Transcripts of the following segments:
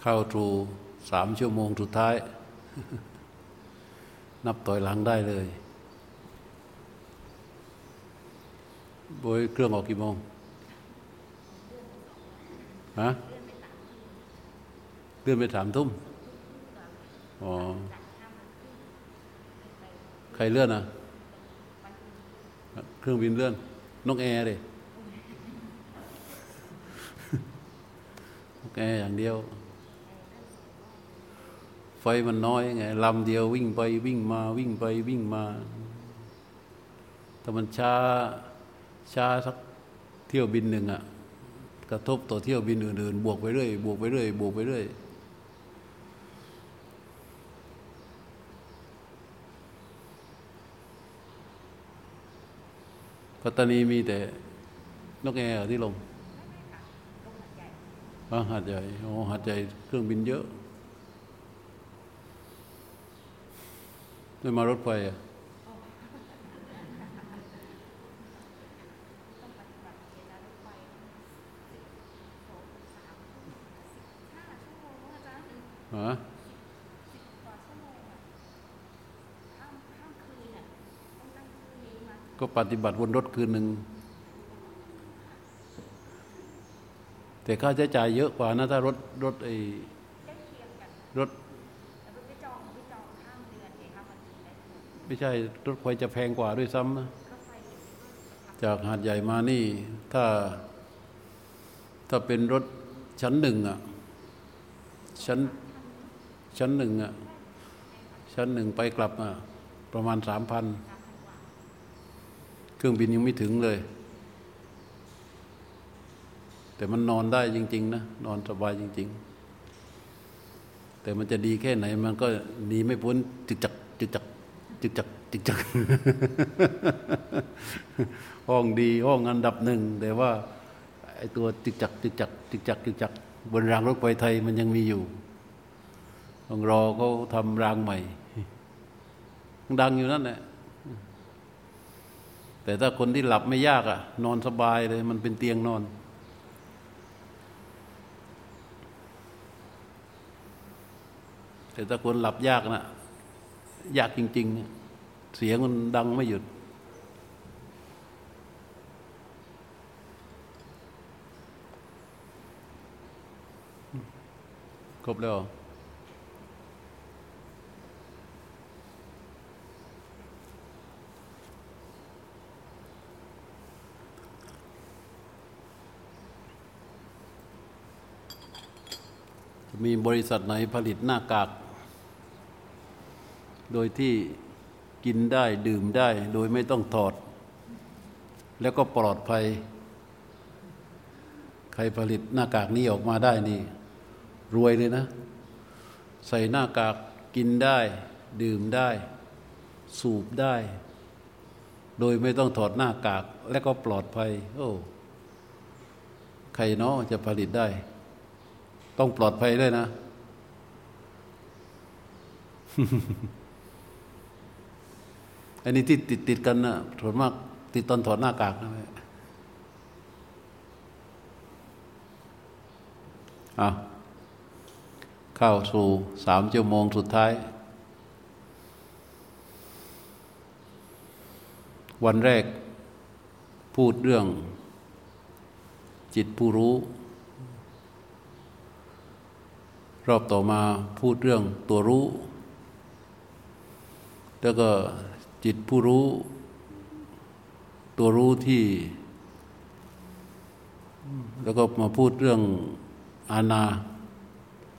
เข้าทูสามชั่วโมงสุดท้าย นับต่อยหลังได้เลยบยเครื่องออกกี่โมงฮะเลื่อนไปสามทุ่มอ๋อใครเลื่อนอะ เครื่องบินเลื่อนนกแอร์เลยนกแอร์อย่างเดียว ไฟมันน้อยไงลำเดียววิ่งไปวิ่งมาวิ่งไปวิ่งมาถ้ามันช้าช้าสักเที่ยวบินหนึ่งอะกระทบต่อเที่ยวบินอื่นๆบวกไปเรื่อยบวกไปเรื่อยบวกไปเรื่อยปัตตานีมีแต่นกแอร์ที่ลงอ๋อหาดใหญ่โอ้หาดใหญ่เครื่องบินเยอะ ไม่มารถไฟอะฮะก็ปฏิบัติบนรถคืนหนึ่ง แต่ค่าใช้จ่ายเยอะกว่านะ ถ้ารถรถไอ้รถ ไม่ใช่รถไฟจะแพงกว่าด้วยซ้ำนะจากหาดใหญ่มานี่ ถ้า ถ้าเป็นรถชั้นหนึ่งอะชั้นชั้นหนึ่งอะชั้นหนึ่งไปกลับอะประมาณสามพันเครื่องบินยังไม่ถึงเลย แต่มันนอนได้จริง ๆ นะ นอนสบายจริง ๆ แต่มันจะดีแค่ไหนมันก็หนีไม่พ้นจึกจักจึกจัก จึกจักจึกจักห้องดีห้องอันดับหนึ่งแต่ว่าไอ้ตัวจึกจักจึกจักจึกจักจึกจักบนรางรถไฟไทยมันยังมีอยู่ต้องรอเขาทำรางใหม่ ดังอยู่นั่นแหละแต่ถ้าคนที่หลับไม่ยากอะ่ะ นอนสบายเลย มันเป็นเตียงนอน แต่ถ้าคนหลับยากนะ ยากจริงๆเสียงมันดังไม่หยุด ครบแล้วมีบริษัทไหนผลิตหน้ากาก โดยที่กินได้ดื่มได้ โดยไม่ต้องถอด แล้วก็ปลอดภัย ใครผลิตหน้ากากนี้ออกมาได้นี่ รวยเลยนะ ใส่หน้ากากกินได้ ดื่มได้ สูบได้ โดยไม่ต้องถอดหน้ากาก และก็ปลอดภัย โอ้ใครเนาะจะผลิตได้ ต้องปลอดภัยด้วยนะ อันนี้ที่ติดติดกันนะส่วนมากติดตอนถอดหน้ากากนะอะเข้าสู่สามชั่วโมงสุดท้าย วันแรกพูดเรื่อง จิตผู้รู้ รอบต่อมาพูดเรื่องตัวรู้ แล้วก็ จิตผู้รู้ ตัวรู้ที่ แล้วก็มาพูดเรื่องอาณา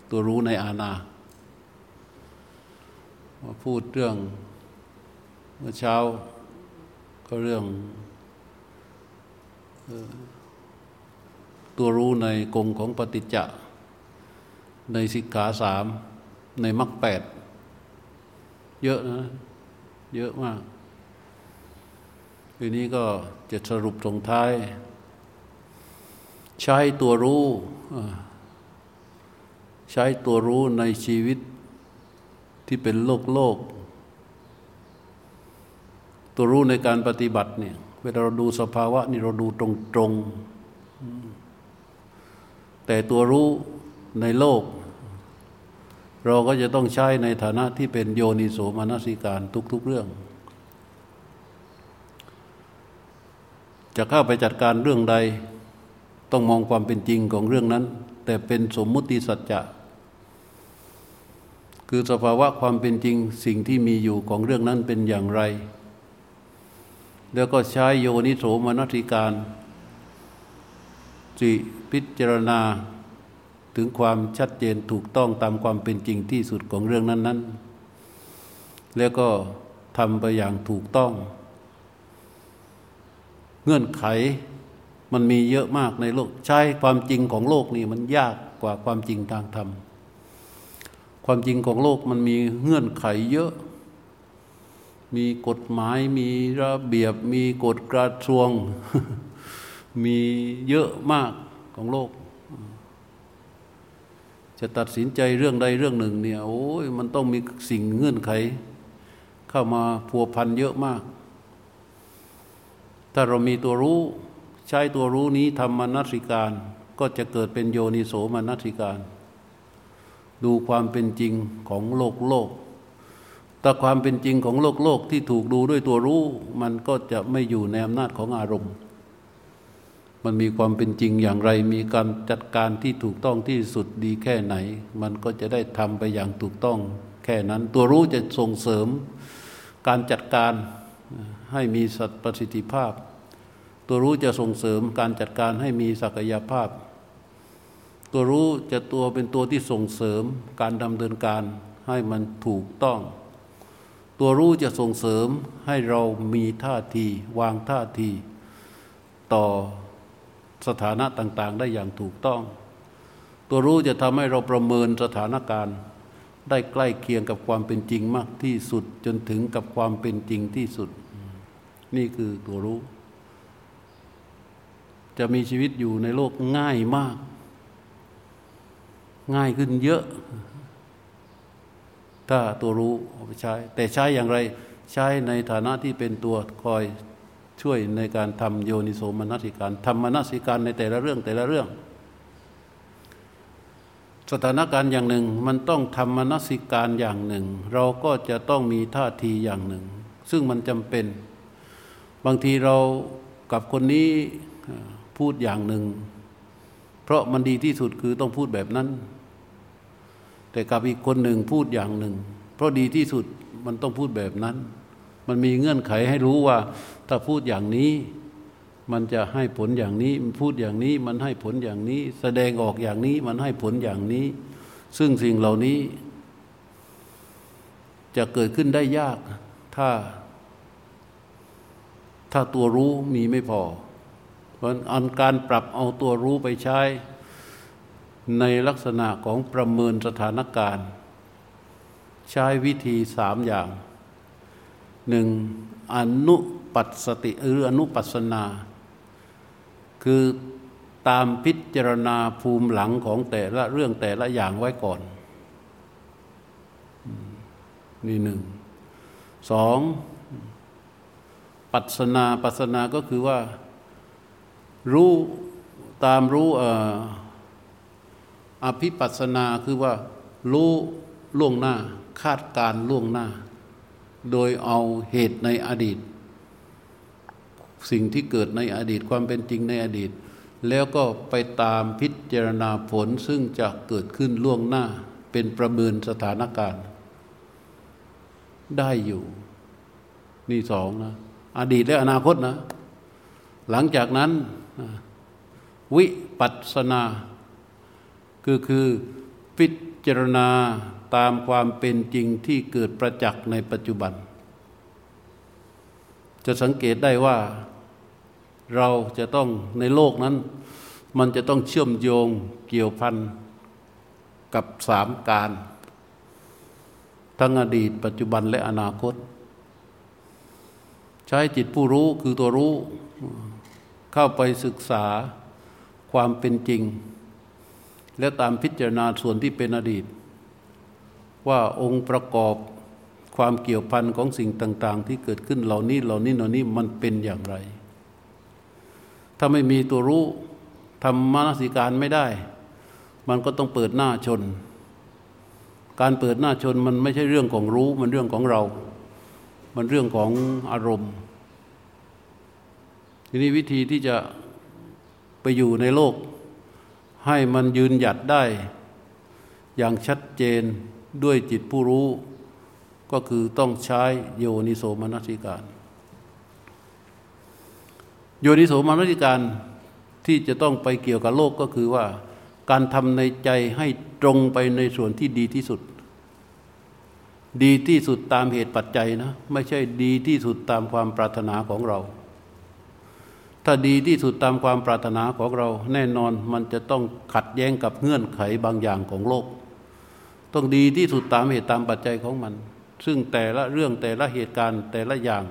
ตัวรู้ในอาณา มาพูดเรื่องเมื่อเช้า ก็เรื่องตัวรู้ในกงของปฏิจจะ ในสิกขาสาม ในมรรคแปด เยอะนะ เยอะมาก ทีนี้ก็จะสรุปตรงท้าย ใช้ตัวรู้ ใช้ตัวรู้ในชีวิตที่เป็นโลกโลก ตัวรู้ในการปฏิบัติเนี่ยเวลาเราดูสภาวะนี่เราดูตรงตรงแต่ตัวรู้ในโลก เราก็จะต้องใช้ในฐานะที่เป็นโยนิโสมนสิการทุก ๆเรื่อง จะเข้าไปจัดการเรื่องใด ต้องมองความเป็นจริงของเรื่องนั้น แต่เป็นสมมุติสัจจะคือสภาวะความเป็นจริงสิ่งที่มีอยู่ของเรื่องนั้นเป็นอย่างไร แล้วก็ใช้โยนิโสมนสิการจิพิจารณา ถึงความชัดเจนถูกต้องตามความเป็นจริงที่สุดของเรื่องนั้น ๆ แล้วก็ทำไปอย่างถูกต้อง เงื่อนไขมันมีเยอะมากในโลก ใช้ความจริงของโลกนี่มันยากกว่าความจริงทางธรรม ความจริงของโลกมันมีเงื่อนไขเยอะ มีกฎหมายมีระเบียบ มีกฎกระทรวง มีเยอะมากของโลก จะตัดสินใจเรื่องใดเรื่องหนึ่งเนี่ยโอ้ยมันต้องมีสิ่งเงื่อนไข เข้ามาพัวพันเยอะมาก ถ้าเรามีตัวรู้ใช้ตัวรู้นี้ทำมนัสิการ ก็จะเกิดเป็นโยนิโสมนัสิการ ดูความเป็นจริงของโลกโลกแต่ความเป็นจริงของโลกโลกที่ถูกดูด้วยตัวรู้ มันก็จะไม่อยู่ในอำนาจของอารมณ์ มันมีความเป็นจริงอย่างไร มีการจัดการที่ถูกต้องที่สุดดีแค่ไหน มันก็จะได้ทำไปอย่างถูกต้องแค่นั้น ตัวรู้จะส่งเสริมการจัดการให้มีสัตประสิทธิภาพ ตัวรู้จะส่งเสริมการจัดการให้มีศักยภาพ ตัวรู้จะตัวเป็นตัวที่ส่งเสริมการดำเนินการให้มันถูกต้อง ตัวรู้จะส่งเสริมให้เรามีท่าที วางท่าที ต่อ สถานะต่างๆ ได้อย่างถูกต้อง ตัวรู้จะทำให้เราประเมินสถานการณ์ ได้ใกล้เคียงกับความเป็นจริงมากที่สุดจนถึงกับความเป็นจริงที่สุด นี่คือตัวรู้ จะมีชีวิตอยู่ในโลกง่ายมาก ง่ายขึ้นเยอะ ถ้าตัวรู้เอาไปใช้ แต่ใช้อย่างไรใช้ในฐานะที่เป็นตัวคอย ช่วยในการทำโยนิโสมนสิการทำมนสิการในแต่ละเรื่องแต่ละเรื่อง สถานการณ์อย่างหนึ่งมันต้องทำมนสิการอย่างหนึ่ง เราก็จะต้องมีท่าทีอย่างหนึ่ง ซึ่งมันจำเป็น บางทีเรากับคนนี้พูดอย่างหนึ่ง เพราะมันดีที่สุดคือต้องพูดแบบนั้น แต่กับอีกคนหนึ่งพูดอย่างหนึ่ง เพราะดีที่สุดมันต้องพูดแบบนั้น มันมีเงื่อนไขให้รู้ว่า ถ้าพูดอย่างนี้ มันจะให้ผลอย่างนี้พูดอย่างนี้มันให้ผลอย่างนี้ แสดงออกอย่างนี้มันให้ผลอย่างนี้ ซึ่งสิ่งเหล่านี้ จะเกิดขึ้นได้ยาก ถ้า ถ้าตัวรู้มีไม่พอ เพราะอันการปรับเอาตัวรู้ไปใช้ ในลักษณะของประเมินสถานการณ์ ใช้วิธีสามอย่าง หนึ่งอนุปัสติหรืออนุปัสนา คือตามพิจารณาภูมิหลังของแต่ละเรื่องแต่ละอย่างไว้ก่อนนี่หนึ่งสองปัสนาปัสนาก็คือว่า รู้ตามรู้อภิปัสนาคือว่า รู้ล่วงหน้า คาดการล่วงหน้า โดยเอาเหตุในอดีต สิ่งที่เกิดในอดีตความเป็นจริงในอดีต แล้วก็ไปตามพิจารณาผลซึ่งจะเกิดขึ้นล่วงหน้าเป็นประเมินสถานการณ์ ได้อยู่ นี่สองนะอดีตและอนาคตนะ หลังจากนั้น วิปัสนา คือคือพิจารณา ตามความเป็นจริงที่เกิดประจักษ์ในปัจจุบัน จะสังเกตได้ว่าเราจะต้องในโลกนั้น มันจะต้องเชื่อมโยงเกี่ยวพันกับสามการ ทั้งอดีต ปัจจุบันและอนาคต ใช้จิตผู้รู้คือตัวรู้ เข้าไปศึกษาความเป็นจริง และตามพิจารณาส่วนที่เป็นอดีต ว่าองค์ประกอบความเกี่ยวพันของสิ่งต่าง ๆ ที่เกิดขึ้นเหล่านี้เหล่านี้เหล่านี้มันเป็นอย่างไร ถ้าไม่มีตัวรู้ทำมนสิการไม่ได้ มันก็ต้องเปิดหน้าชน การเปิดหน้าชนมันไม่ใช่เรื่องของรู้มันเรื่องของเรา มันเรื่องของอารมณ์ ทีนี้วิธีที่จะไปอยู่ในโลก ให้มันยืนหยัดได้ อย่างชัดเจน ด้วยจิตผู้รู้ ก็คือต้องใช้โยนิโสมนสิการ โยนิโสมนสิการที่จะต้องไปเกี่ยวกับโลกก็คือว่า การทำในใจให้ตรงไปในส่วนที่ดีที่สุด ดีที่สุดตามเหตุปัจจัยนะ ไม่ใช่ดีที่สุดตามความปรารถนาของเรา ถ้าดีที่สุดตามความปรารถนาของเรา แน่นอนมันจะต้องขัดแย้งกับเงื่อนไขบางอย่างของโลก ต้องดีที่สุดตามเหตุตามปัจจัยของมัน ซึ่งแต่ละเรื่องแต่ละเหตุการณ์แต่ละอย่าง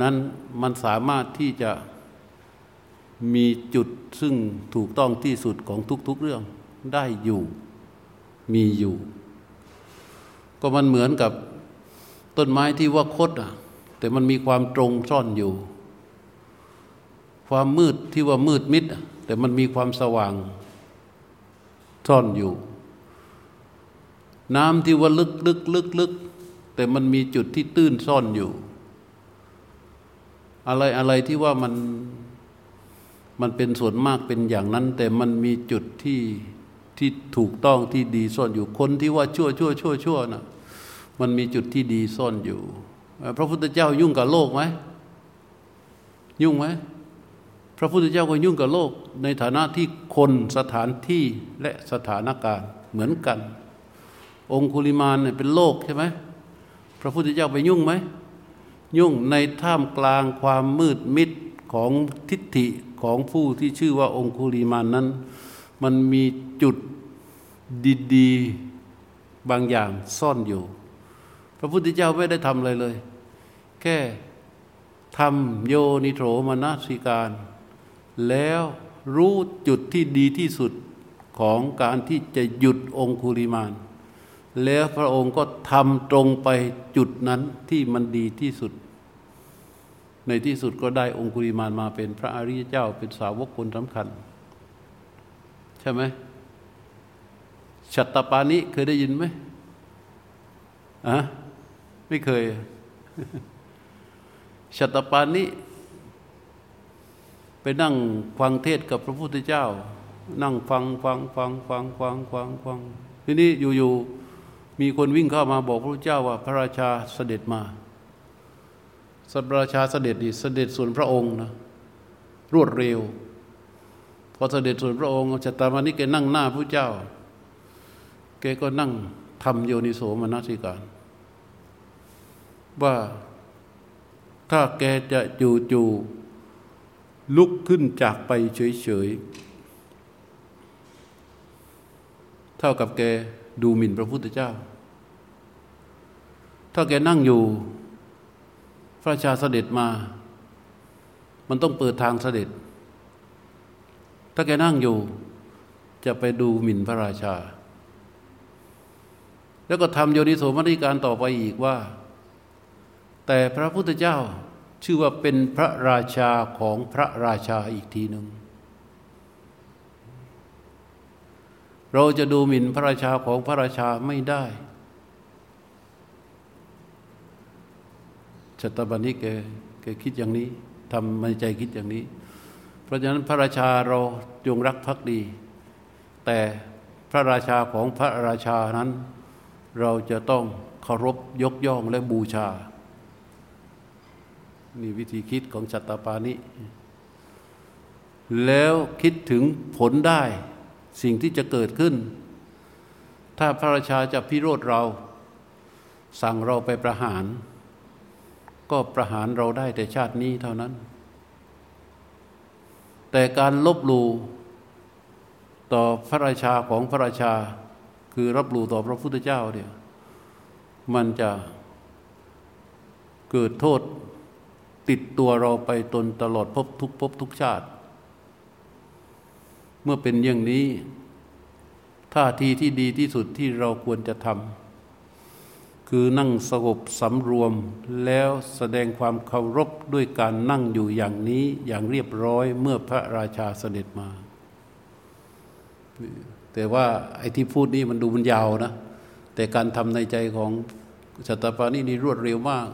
นั้นมันสามารถที่จะมีจุดซึ่งถูกต้องที่สุดของทุก ๆเรื่องได้อยู่มีอยู่ ก็มันเหมือนกับต้นไม้ที่ว่าคดอะ แต่มันมีความตรงซ่อนอยู่ ความมืดที่ว่ามืดมิด แต่มันมีความสว่างซ่อนอยู่ น้ำที่ว่าลึกลึกลึกลึกแต่มันมีจุดที่ตื้นซ่อนอยู่ อะไรอะไรที่ว่ามันมันเป็นส่วนมากเป็นอย่างนั้น แต่มันมีจุดที่ที่ถูกต้องที่ดีซ่อนอยู่คนที่ว่าชั่วชั่วชั่วชั่วนะมันมีจุดที่ดีซ่อนอยู่พระพุทธเจ้ายุ่งกับโลกไหมยุ่งไหมพระพุทธเจ้าก็ยุ่งกับโลก ในฐานะที่คนสถานที่และสถานการณ์เหมือนกัน องคุลิมานเนี่ยเป็นโลกใช่ไหมพระพุทธเจ้าไปยุ่งไหม ยุ่งในท่ามกลางความมืดมิดของทิฏฐิของผู้ที่ชื่อว่าองคุลิมานนั้น มันมีจุดดีๆบางอย่างซ่อนอยู่ พระพุทธเจ้าไม่ได้ทำอะไรเลย แค่ทำโยนิโถมนสิการ แล้วรู้จุดที่ดีที่สุดของการที่จะหยุดองคุลิมาน แล้วพระองค์ก็ทำตรงไปจุดนั้นที่มันดีที่สุด ในที่สุดก็ได้องคุริมานมาเป็นพระอริยเจ้าเป็นสาวกคนสำคัญ ใช่ไหมชัตตปานิเคยได้ยินไหมอะไม่เคยชัตตปานิไปนั่งฟังเทศกับพระพุทธเจ้า นั่งฟังฟังฟังฟังฟังฟังฟังทีนี้อยู่ๆ มีคนวิ่งเข้ามาบอกพระเจ้าว่าพระราชาเสด็จมาสัตราชาเสด็จดีเสด็จส่วนพระองค์นะรวดเร็ว พอเสด็จส่วนพระองค์จัตตามานิแกนั่งหน้าพระเจ้าแกก็นั่งทำโยนิโสมนสิการ ว่าถ้าแกจะจูจูลุกขึ้นจากไปเฉยๆ เท่ากับแกดูหมิ่นพระพุทธเจ้า ถ้าแกนั่งอยู่ พระราชาเสด็จมา มันต้องเปิดทางเสด็จ ถ้าแกนั่งอยู่ จะไปดูหมิ่นพระราชา แล้วก็ทำโยนิโสมนิการต่อไปอีกว่า แต่พระพุทธเจ้าชื่อว่าเป็นพระราชาของพระราชาอีกทีหนึ่งเราจะดูหมิ่นพระราชาของพระราชาไม่ได้ ชตบันิแกแกคิดอย่างนี้ทำในใจคิดอย่างนี้ เพราะฉะนั้นพระราชาเราจงรักภักดี แต่พระราชาของพระราชานั้น เราจะต้องเคารพยกย่องและบูชา นี่วิธีคิดของจัตตาปานิแล้วคิดถึงผลได้สิ่งที่จะเกิดขึ้น ถ้าพระราชาจะพิโรธเรา สั่งเราไปประหาร ก็ประหารเราได้แต่ชาตินี้เท่านั้น แต่การลบลูต่อพระราชาของพระราชา คือรับรู้ต่อพระพุทธเจ้าเนี่ยมันจะเกิดโทษติดตัวเราไปตนตลอดพบทุกพบทุกชาติ เมื่อเป็นอย่างนี้ท่าทีที่ดีที่สุดที่เราควรจะทำ คือนั่งสงบสำรวมแล้วแสดงความเคารพด้วยการนั่งอยู่อย่างนี้อย่างเรียบร้อยเมื่อพระราชาเสด็จมา แต่ว่าไอ้ที่พูดนี่มันดูมันยาวนะ แต่การทำในใจของชัตปานีนี่รวดเร็วมาก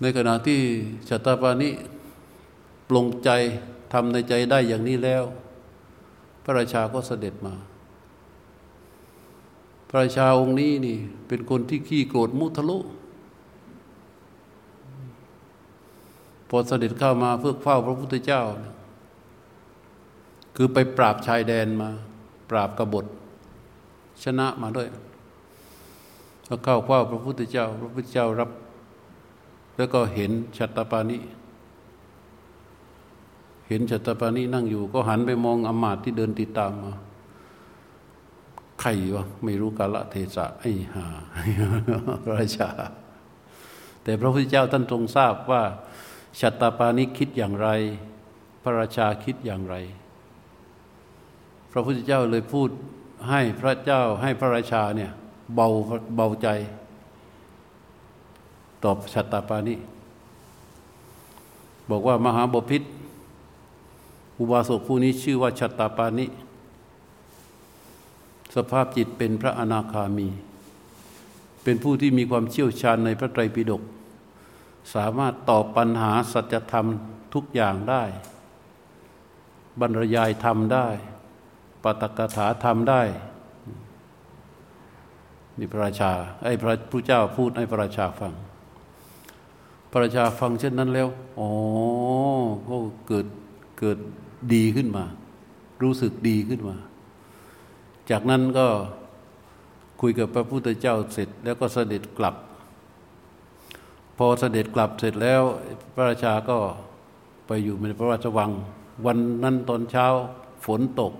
ในขณะที่ชัตปานีปลงใจทำในใจได้อย่างนี้แล้ว พระราชาก็เสด็จมา พระราชาองค์นี้นี่ เป็นคนที่ขี้โกรธมุทะลุ พอเสด็จเข้ามาเพื่อเฝ้าพระพุทธเจ้า คือไปปราบชายแดนมา ปราบกบฏชนะมาด้วยแล้วเข้าเฝ้าพระพุทธเจ้า พระพุทธเจ้ารับ แล้วก็เห็นชัตตปานิเห็นชัตตปานินั่งอยู่ ก็หันไปมองอมาตที่เดินติดตามมา ใครวะไม่รู้กาลเทศะไอ้หาพระราชา แต่พระพุทธเจ้าท่านทรงทราบว่าชัตตปานิคิดอย่างไร พระราชาคิดอย่างไร พระพุทธเจ้าเลยพูดให้พระเจ้าให้พระราชาเนี่ยเบาเบาใจ ตอบชัตตปานิบอกว่ามหาบพิษอุบาสกผู้นี้ชื่อว่าชัตตปานิ สภาพจิตเป็นพระอนาคามี เป็นผู้ที่มีความเชี่ยวชาญในพระไตรปิฎกสามารถตอบปัญหาสัจธรรมทุกอย่างได้ บรรยายธรรมได้ปตกถาธรรมได้นี่พระราชาไอ้พระผู้เจ้าพูดให้พระราชาฟัง พระราชาฟังเช่นนั้นแล้วอ๋อก็เกิดเกิดดีขึ้นมา รู้สึกดีขึ้นมา จากนั้นก็คุยกับพระพุทธเจ้าเสร็จ แล้วก็เสด็จกลับ พอเสด็จกลับเสร็จแล้วพระราชาก็ไปอยู่ในพระราชวัง วันนั้นตอนเช้าฝนตก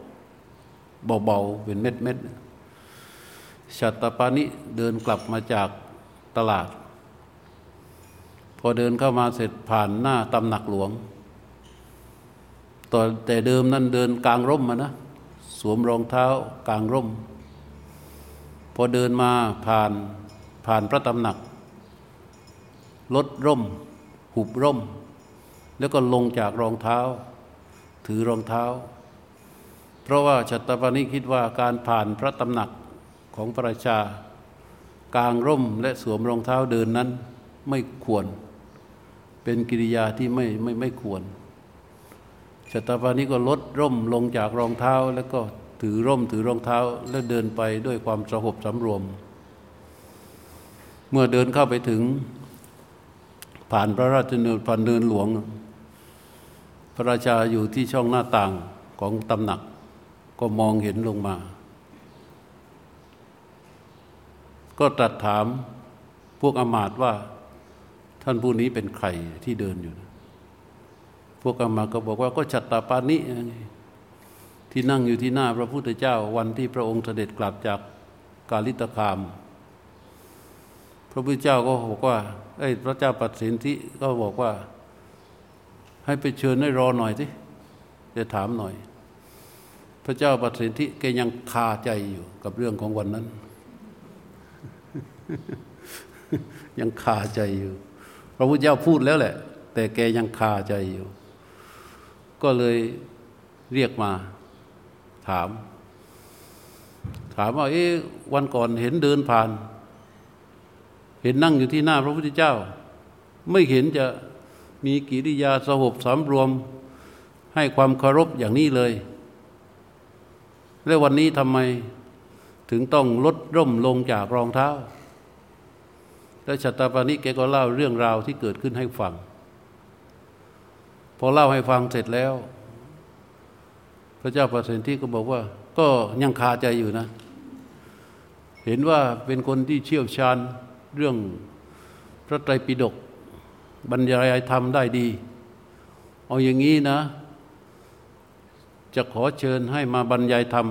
เบาๆ เป็นเม็ดๆชัตตปานิเดินกลับมาจากตลาด พอเดินเข้ามาเสร็จผ่านหน้าตำหนักหลวงตอนแต่เดิมนั้นเดินกลางร่มมานะ สวมรองเท้ากลางร่ม พอเดินมาผ่านผ่านพระตำหนัก ลดร่ม หุบร่ม แล้วก็ลงจากรองเท้า ถือรองเท้า เพราะว่าชัตตปานิคิดว่าการผ่านพระตำหนักของพระราชากลางร่มและสวมรองเท้าเดินนั้นไม่ควร เป็นกิริยาที่ไม่ไม่ไม่ควร ชตาปานี้ก็ลดร่มลงจากรองเท้า แล้วก็ถือร่มถือรองเท้า แล้วเดินไปด้วยความสงบสำรวม เมื่อเดินเข้าไปถึง ผ่านพระราชเนินผ่านเนินหลวง พระราชาอยู่ที่ช่องหน้าต่างของตำหนัก ก็มองเห็นลงมา ก็ตรัสถามพวกอมาตว่าท่านผู้นี้เป็นใครที่เดินอยู่ พวกอามาก็บอกว่าก็ชัตตาปานิที่นั่งอยู่ที่หน้าพระพุทธเจ้าวันที่พระองค์เสด็จกลับจากกาลิตคาม พระพุทธเจ้าก็บอกว่าไอ้พระเจ้าปัสสินทิก็บอกว่า ให้ไปเชิญให้รอหน่อยสิจะถามหน่อย พระเจ้าปัสสินทิแกยังคาใจอยู่กับเรื่องของวันนั้น ยังคาใจอยู่ พระพุทธเจ้าพูดแล้วแหละ แต่แกยังคาใจอยู่ ก็เลยเรียกมาถาม ถามว่าเอ๊ะวันก่อนเห็นเดินผ่าน เห็นนั่งอยู่ที่หน้าพระพุทธเจ้า ไม่เห็นจะมีกิริยาสหบสำรวมให้ความเคารพอย่างนี้เลย แล้ววันนี้ทำไมถึงต้องลดร่มลงจากรองเท้า แล้วชาตาปานิแกก็เล่าเรื่องราวที่เกิดขึ้นให้ฟัง พอเล่าให้ฟังเสร็จแล้ว พระเจ้าประสิทธิก็บอกว่า ก็ยังคาใจอยู่นะ เห็นว่าเป็นคนที่เชี่ยวชาญเรื่องพระไตรปิฎกบรรยายธรรมได้ดี เอาอย่างนี้นะ จะขอเชิญให้มาบรรยายธรรม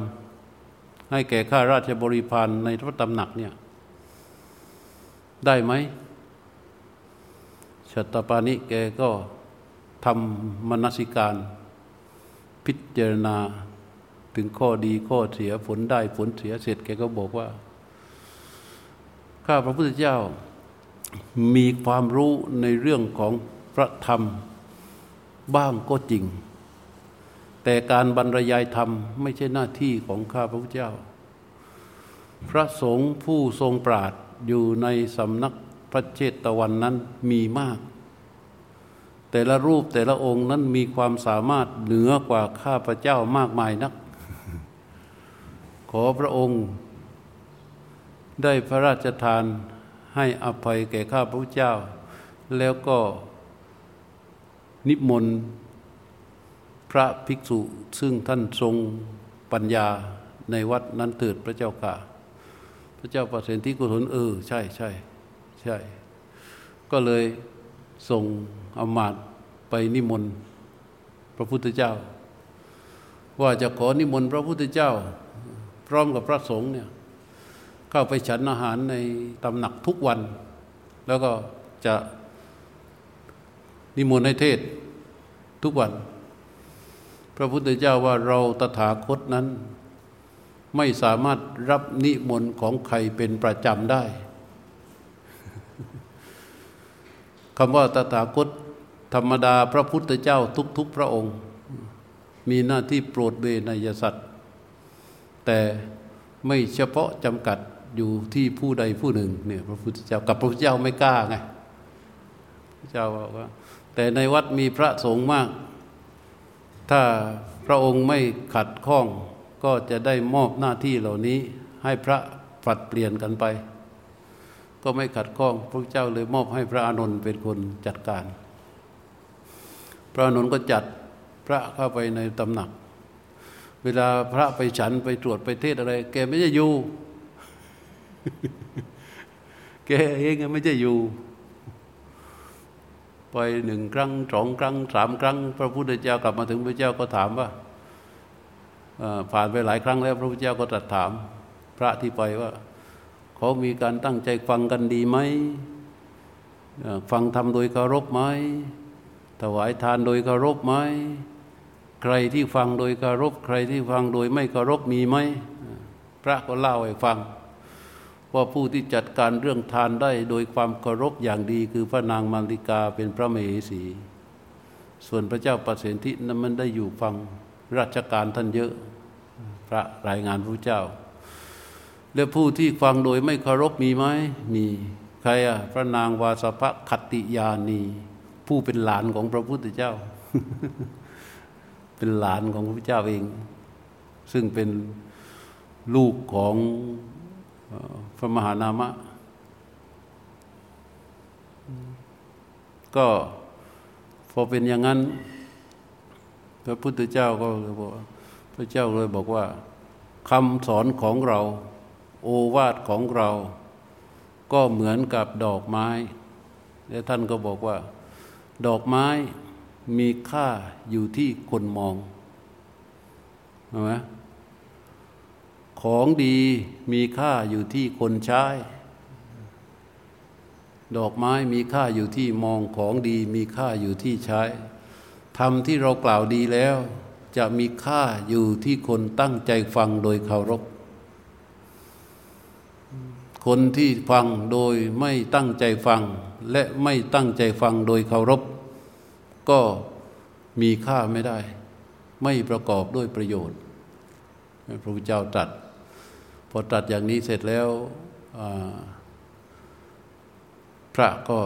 ให้แก่ข้าราชบริพารในพระตำหนักเนี่ยได้ไหมชัตตปานิแกก็ ทำมนสิการ พิจารณาถึงข้อดีข้อเสียผลได้ผลเสียเสร็จแกก็บอกว่า ข้าพระพุทธเจ้ามีความรู้ในเรื่องของพระธรรมบ้างก็จริง แต่การบรรยายธรรมไม่ใช่หน้าที่ของข้าพระพุทธเจ้า พระสงฆ์ผู้ทรงปราดอยู่ในสำนักพระเจตวันนั้นมีมาก แต่ละรูปแต่ละองค์นั้นมีความสามารถเหนือกว่าข้าพเจ้ามากมายนัก ขอพระองค์ได้พระราชทานให้อภัยแก่ข้าพระเจ้า แล้วก็นิมนต์พระภิกษุ ซึ่งท่านทรงปัญญาในวัดนั้นเถิดพระเจ้าค่ะ พระเจ้าประสิทธิกุศลเออ ใช่ใช่ใช่ ก็เลย ส่งอมาตไปนิมนต์พระพุทธเจ้า ว่าจะขอนิมนต์พระพุทธเจ้า พร้อมกับพระสงฆ์เนี่ยเข้าไปฉันอาหารในตำหนักทุกวัน แล้วก็จะนิมนต์ให้เทศทุกวัน พระพุทธเจ้าว่าเราตถาคตนั้น ไม่สามารถรับนิมนต์ของใครเป็นประจำได้ คำว่าตถาคตธรรมดาพระพุทธเจ้าทุกๆพระองค์ มีหน้าที่โปรดเวนยสัตว์ แต่ไม่เฉพาะจำกัดอยู่ที่ผู้ใดผู้หนึ่งเนี่ยพระพุทธเจ้ากับพระพุทธเจ้าไม่กล้าไงพระเจ้าบอกว่า แต่ในวัดมีพระสงฆ์มาก ถ้าพระองค์ไม่ขัดข้องก็จะได้มอบหน้าที่เหล่านี้ให้พระฝัดเปลี่ยนกันไป ก็ไม่ขัดข้องพระเจ้าเลยมอบให้พระอานนท์เป็นคนจัดการ พระอานนท์ก็จัดพระเข้าไปในตำหนัก เวลาพระไปฉันไปตรวจไปเทศอะไร แกไม่จะอยู่ แกเองไม่ใช่อยู่ ไปหนึ่งครั้งสองครั้งสามครั้ง พระพุทธเจ้ากลับมาถึงพระเจ้าก็ถามว่าผ่านไปหลายครั้งแล้ว พระพุทธเจ้าก็ตรัสถาม พระที่ไปว่า เขามีการตั้งใจฟังกันดีไหมฟังทำโดยเคารพไหมถวายทานโดยเคารพไหมใครที่ฟังโดยเคารพ ใครที่ฟังโดยไม่เคารพมีไหมพระก็เล่าให้ฟังว่าผู้ที่จัดการเรื่องทานได้โดยความเคารพอย่างดี คือพระนางมาริกาเป็นพระมเหสี ส่วนพระเจ้าประสิทธินั้นมันได้อยู่ฟังราชการท่านเยอะ พระรายงานพระเจ้า และผู้ที่ฟังโดยไม่เคารพมีไหมมีใครอะพระนางวาสภคติยานี ผู้เป็นหลานของพระพุทธเจ้า เป็นหลานของพระพุทธเจ้าเอง ซึ่งเป็นลูกของพระมหานามะ ก็พอเป็นอย่างนั้น พระพุทธเจ้าก็เลยบอกพระเจ้าเลยบอกว่าคำสอนของเรา โอวาทของเรา ก็เหมือนกับดอกไม้ และท่านก็บอกว่า ดอกไม้มีค่าอยู่ที่คนมองเห็นไหมของดีมีค่าอยู่ที่คนใช้ ดอกไม้มีค่าอยู่ที่มองของดีมีค่าอยู่ที่ใช้ทำที่เรากล่าวดีแล้ว จะมีค่าอยู่ที่คนตั้งใจฟังโดยเคารพ คนที่ฟังโดยไม่ตั้งใจฟัง และไม่ตั้งใจฟังโดยเคารพ ก็มีค่าไม่ได้ ไม่ประกอบด้วยประโยชน์ พระพุทธเจ้าตรัส พอตัดอย่างนี้เสร็จแล้วพระก็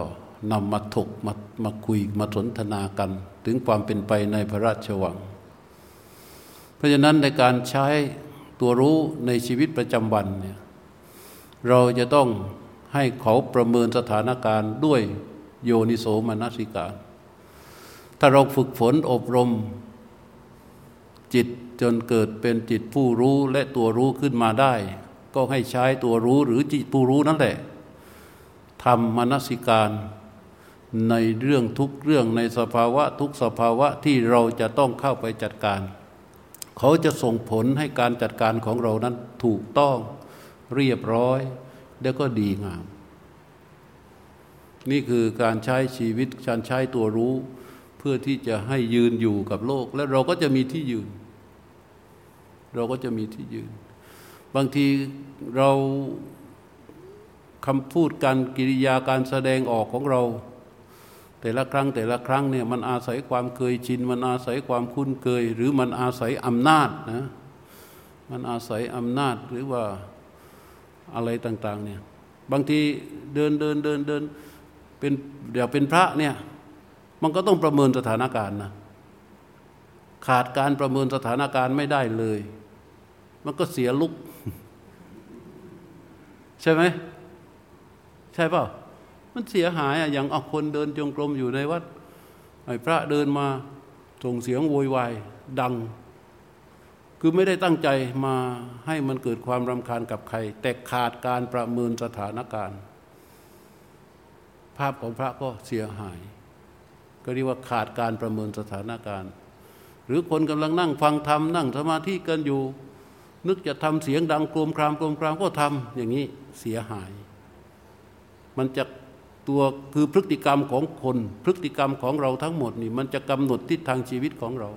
นำมาถกมามาคุยมาสนทนากัน ถึงความเป็นไปในพระราชวัง เพราะฉะนั้นในการใช้ตัวรู้ในชีวิตประจำวันเนี่ย เราจะต้องให้เขาประเมินสถานการณ์ด้วยโยนิโสมนสิการถ้าเราฝึกฝนอบรม จิตจนเกิดเป็นจิตผู้รู้และตัวรู้ขึ้นมาได้ ก็ให้ใช้ตัวรู้หรือจิตผู้รู้นั่นแหละทำมนสิการในเรื่องทุกเรื่องในสภาวะทุกสภาวะที่เราจะต้องเข้าไปจัดการ เขาจะส่งผลให้การจัดการของเรานั้นถูกต้อง เรียบร้อย แล้วก็ดีงาม นี่คือการใช้ชีวิตการใช้ตัวรู้ เพื่อที่จะให้ยืนอยู่กับโลก และเราก็จะมีที่ยืน เราก็จะมีที่ยืน บางทีเราคำพูดการกิริยาการแสดงออกของเรา แต่ละครั้งแต่ละครั้งเนี่ยมันอาศัยความเคยชิน มันอาศัยความคุ้นเคย หรือมันอาศัยอำนาจนะมันอาศัยอำนาจหรือว่า อะไรต่าง ๆ เนี่ย บางทีเดินเดินเดินเดินเป็นเดี๋ยวเป็นพระเนี่ย มันก็ต้องประเมินสถานการณ์นะขาดการประเมินสถานการณ์ไม่ได้เลย มันก็เสียลุก ใช่ไหมใช่เปล่ามันเสียหายอะอย่างเอาคนเดินจงกรมอยู่ในวัดไอ้พระเดินมาส่งเสียงโวยวายดัง คือไม่ได้ตั้งใจมาให้มันเกิดความรำคาญกับใคร แต่ขาดการประเมินสถานการณ์ ภาพของพระก็เสียหาย ก็เรียกว่าขาดการประเมินสถานการณ์ หรือคนกำลังนั่งฟังธรรมนั่งสมาธิกันอยู่ นึกจะทำเสียงดังโกรมครามโกรมครามก็ทำอย่างนี้เสียหาย มันจะตัวคือพฤติกรรมของคน พฤติกรรมของเราทั้งหมดนี่มันจะกำหนดทิศทางชีวิตของเรา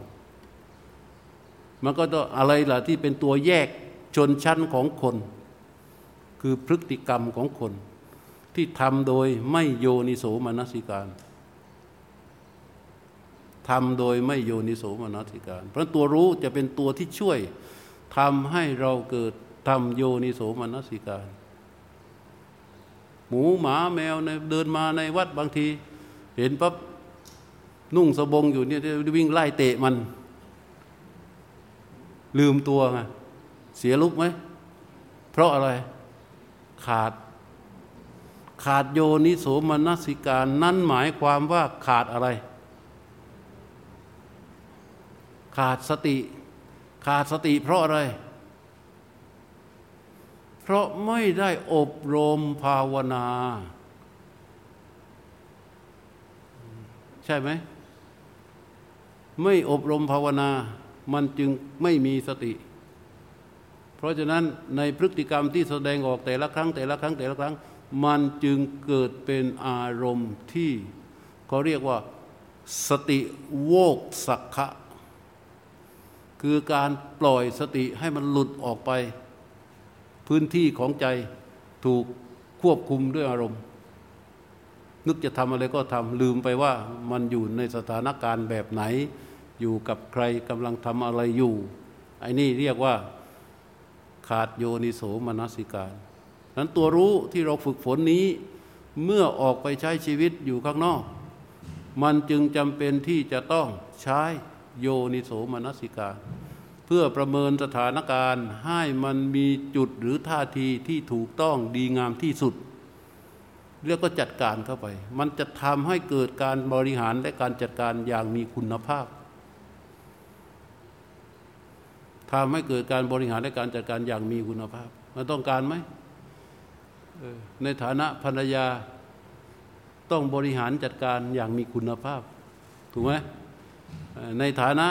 มันก็ต้องอะไรล่ะที่เป็นตัวแยกชนชั้นของคน คือพฤติกรรมของคน ที่ทำโดยไม่โยนิโสมนสิการทำโดยไม่โยนิโสมนสิการ เพราะตัวรู้จะเป็นตัวที่ช่วยทำให้เราเกิดทำโยนิโสมนสิการ หมูหมาแมวเดินมาในวัดบางที เห็นปั๊บนุ่งสบงอยู่เนี่ยวิ่งไล่เตะมัน ลืมตัวไงเสียลุกไหม เพราะอะไร ขาด ขาดโยนิโสมนสิการ นั่นหมายความว่าขาดอะไร ขาดสติ ขาดสติเพราะอะไร เพราะไม่ได้อบรมภาวนา ใช่ไหม ไม่อบรมภาวนา มันจึงไม่มีสติ เพราะฉะนั้นในพฤติกรรมที่แสดงออกแต่ละครั้งแต่ละครั้งแต่ละครั้ง มันจึงเกิดเป็นอารมณ์ที่เขาเรียกว่าสติโวกสักขะ คือการปล่อยสติให้มันหลุดออกไป พื้นที่ของใจถูกควบคุมด้วยอารมณ์ นึกจะทำอะไรก็ทำลืมไปว่ามันอยู่ในสถานการณ์แบบไหน อยู่กับใครกำลังทำอะไรอยู่ไอ้นี่เรียกว่าขาดโยนิโสมนสิการนั้นตัวรู้ที่เราฝึกฝนนี้ เมื่อออกไปใช้ชีวิตอยู่ข้างนอก มันจึงจำเป็นที่จะต้องใช้โยนิโสมนสิการ เพื่อประเมินสถานการณ์ให้มันมีจุดหรือท่าทีที่ถูกต้องดีงามที่สุดเรียกก็จัดการเข้าไป มันจะทำให้เกิดการบริหารและการจัดการอย่างมีคุณภาพ ทำให้เกิดการบริหารและการจัดการอย่างมีคุณภาพมันต้องการไหมในฐานะภรรยาต้องบริหารจัดการอย่างมีคุณภาพ ถูกไหมในฐานะ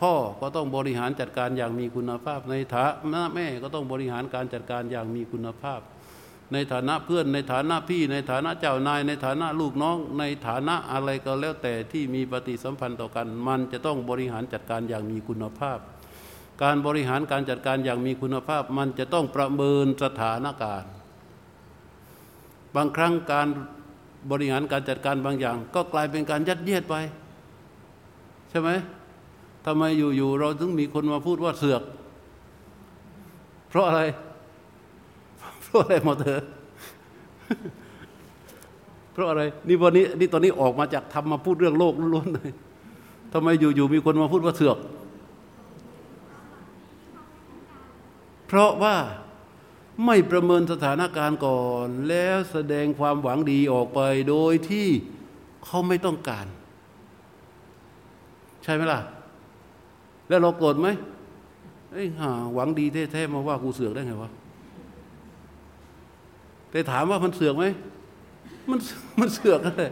พ่อก็ต้องบริหารจัดการอย่างมีคุณภาพ ในฐานะแม่ก็ต้องบริหารการจัดการอย่างมีคุณภาพ ในฐานะเพื่อนในฐานะพี่ ในฐานะเจ้านาย ในฐานะลูกน้อง ในฐานะอะไรก็แล้วแต่ที่มีปฏิสัมพันธ์ต่อกัน มันจะต้องบริหารจัดการอย่างมีคุณภาพ การบริหารการจัดการอย่างมีคุณภาพมันจะต้องประเมินสถานการณ์ บางครั้งการบริหารการจัดการบางอย่าง ก็กลายเป็นการยัดเยียดไป ใช่ไหมทำไมอยู่ๆเราถึงมีคนมาพูดว่าเสือก เพราะอะไร เพราะอะไรหมดเถอเพราะอะไรนี่วันนี้นี่ตอนนี้ออกมาจากทำมาพูดเรื่องโลกล้วนเลยทำไมอยู่ๆมีคนมาพูดว่าเสือก เพราะว่าไม่ประเมินสถานการณ์ก่อน แล้วแสดงความหวังดีออกไปโดยที่เขาไม่ต้องการ ใช่ไหมล่ะ แล้วเราโกรธไหมไอ้ห่าหวังดีแท้ๆมาว่ากูเสือกได้ไงวะแต่ถามว่ามันเสือกไหมมันมันเสือกอะไร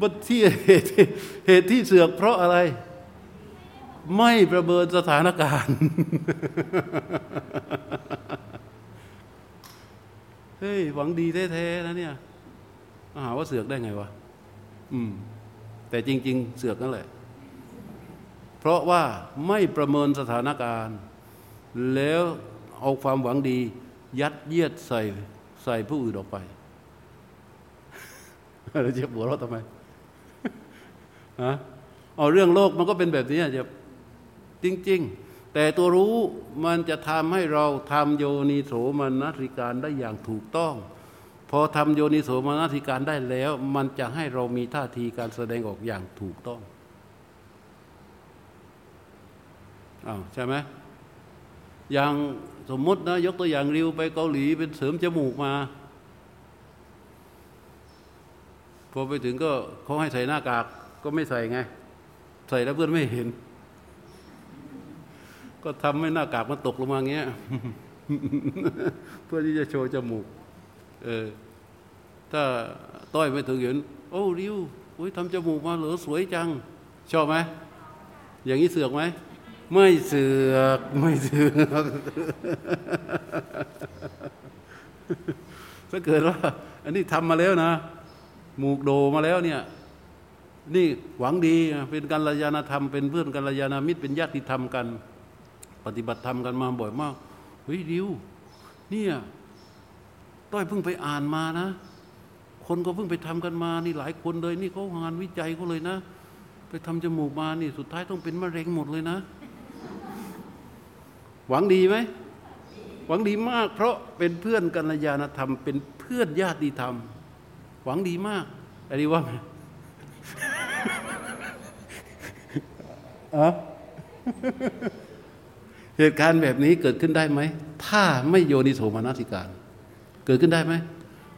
มันที่เหตุเหตุที่เสือกเพราะอะไร ไม่ประเมินสถานการณ์ เฮ้ย หวังดีแท้ๆนะเนี่ยหาว่าเสือกได้ไงวะ อืม แต่จริง ๆ เสือกนั่นแหละ เพราะว่าไม่ประเมินสถานการณ์ แล้วเอาความหวังดี ยัดเยียดใส่ใส่ผู้อื่นออกไปเราจะหัวเราะทำไม ฮะ เอาเรื่องโลกมันก็เป็นแบบนี้จะ จริง ๆ แต่ตัวรู้มันจะทำให้เราทำโยนิโสมนสิการได้อย่างถูกต้อง พอทำโยนิโสมนสิการได้แล้ว มันจะให้เรามีท่าทีการแสดงออกอย่างถูกต้องอ้าวใช่ไหมอย่างสมมตินะยกตัวอย่างริวไปเกาหลีเป็นเสริมจมูกมาพอไปถึงก็เขาให้ใส่หน้ากากก็ไม่ใส่ไง ใส่แล้วเพื่อนไม่เห็น ก็ทำให้หน้ากากมันตกลงมาเงี้ย เพื่อที่จะโชว์จมูก เออ ถ้าต้อยไม่ถึงเห็น โอ้ริวโอ้ยทำจมูกมาเหลือสวยจัง ชอบไหม อย่างนี้เสือกไหม ไม่เสือกไม่เสือกถ้าเกิดว่า อันนี้ทำมาแล้วนะหมูกโดมาแล้วเนี่ย นี่หวังดีเป็นกัลยาณธรรมเป็นเพื่อนกัลยาณมิตรเป็นญาติธรรมกัน ปฏิบัติธรรมกันมาบ่อยมากเฮ้ยดิวเนี่ยต้อยเพิ่งไปอ่านมานะ คนก็เพิ่งไปทำกันมานี่หลายคนเลย นี่เขางานวิจัยเขาเลยนะ ไปทำจมูกมานี่สุดท้ายต้องเป็นมะเร็งหมดเลยนะ หวังดีไหมหวังดีมาก เพราะเป็นเพื่อนกัลยาณธรรม เป็นเพื่อนญาติธรรม หวังดีมากอะไรว่าไง เหตุการณ์แบบนี้เกิดขึ้นได้ไหม ถ้าไม่โยนิโสมนสิการ เกิดขึ้นได้ไหม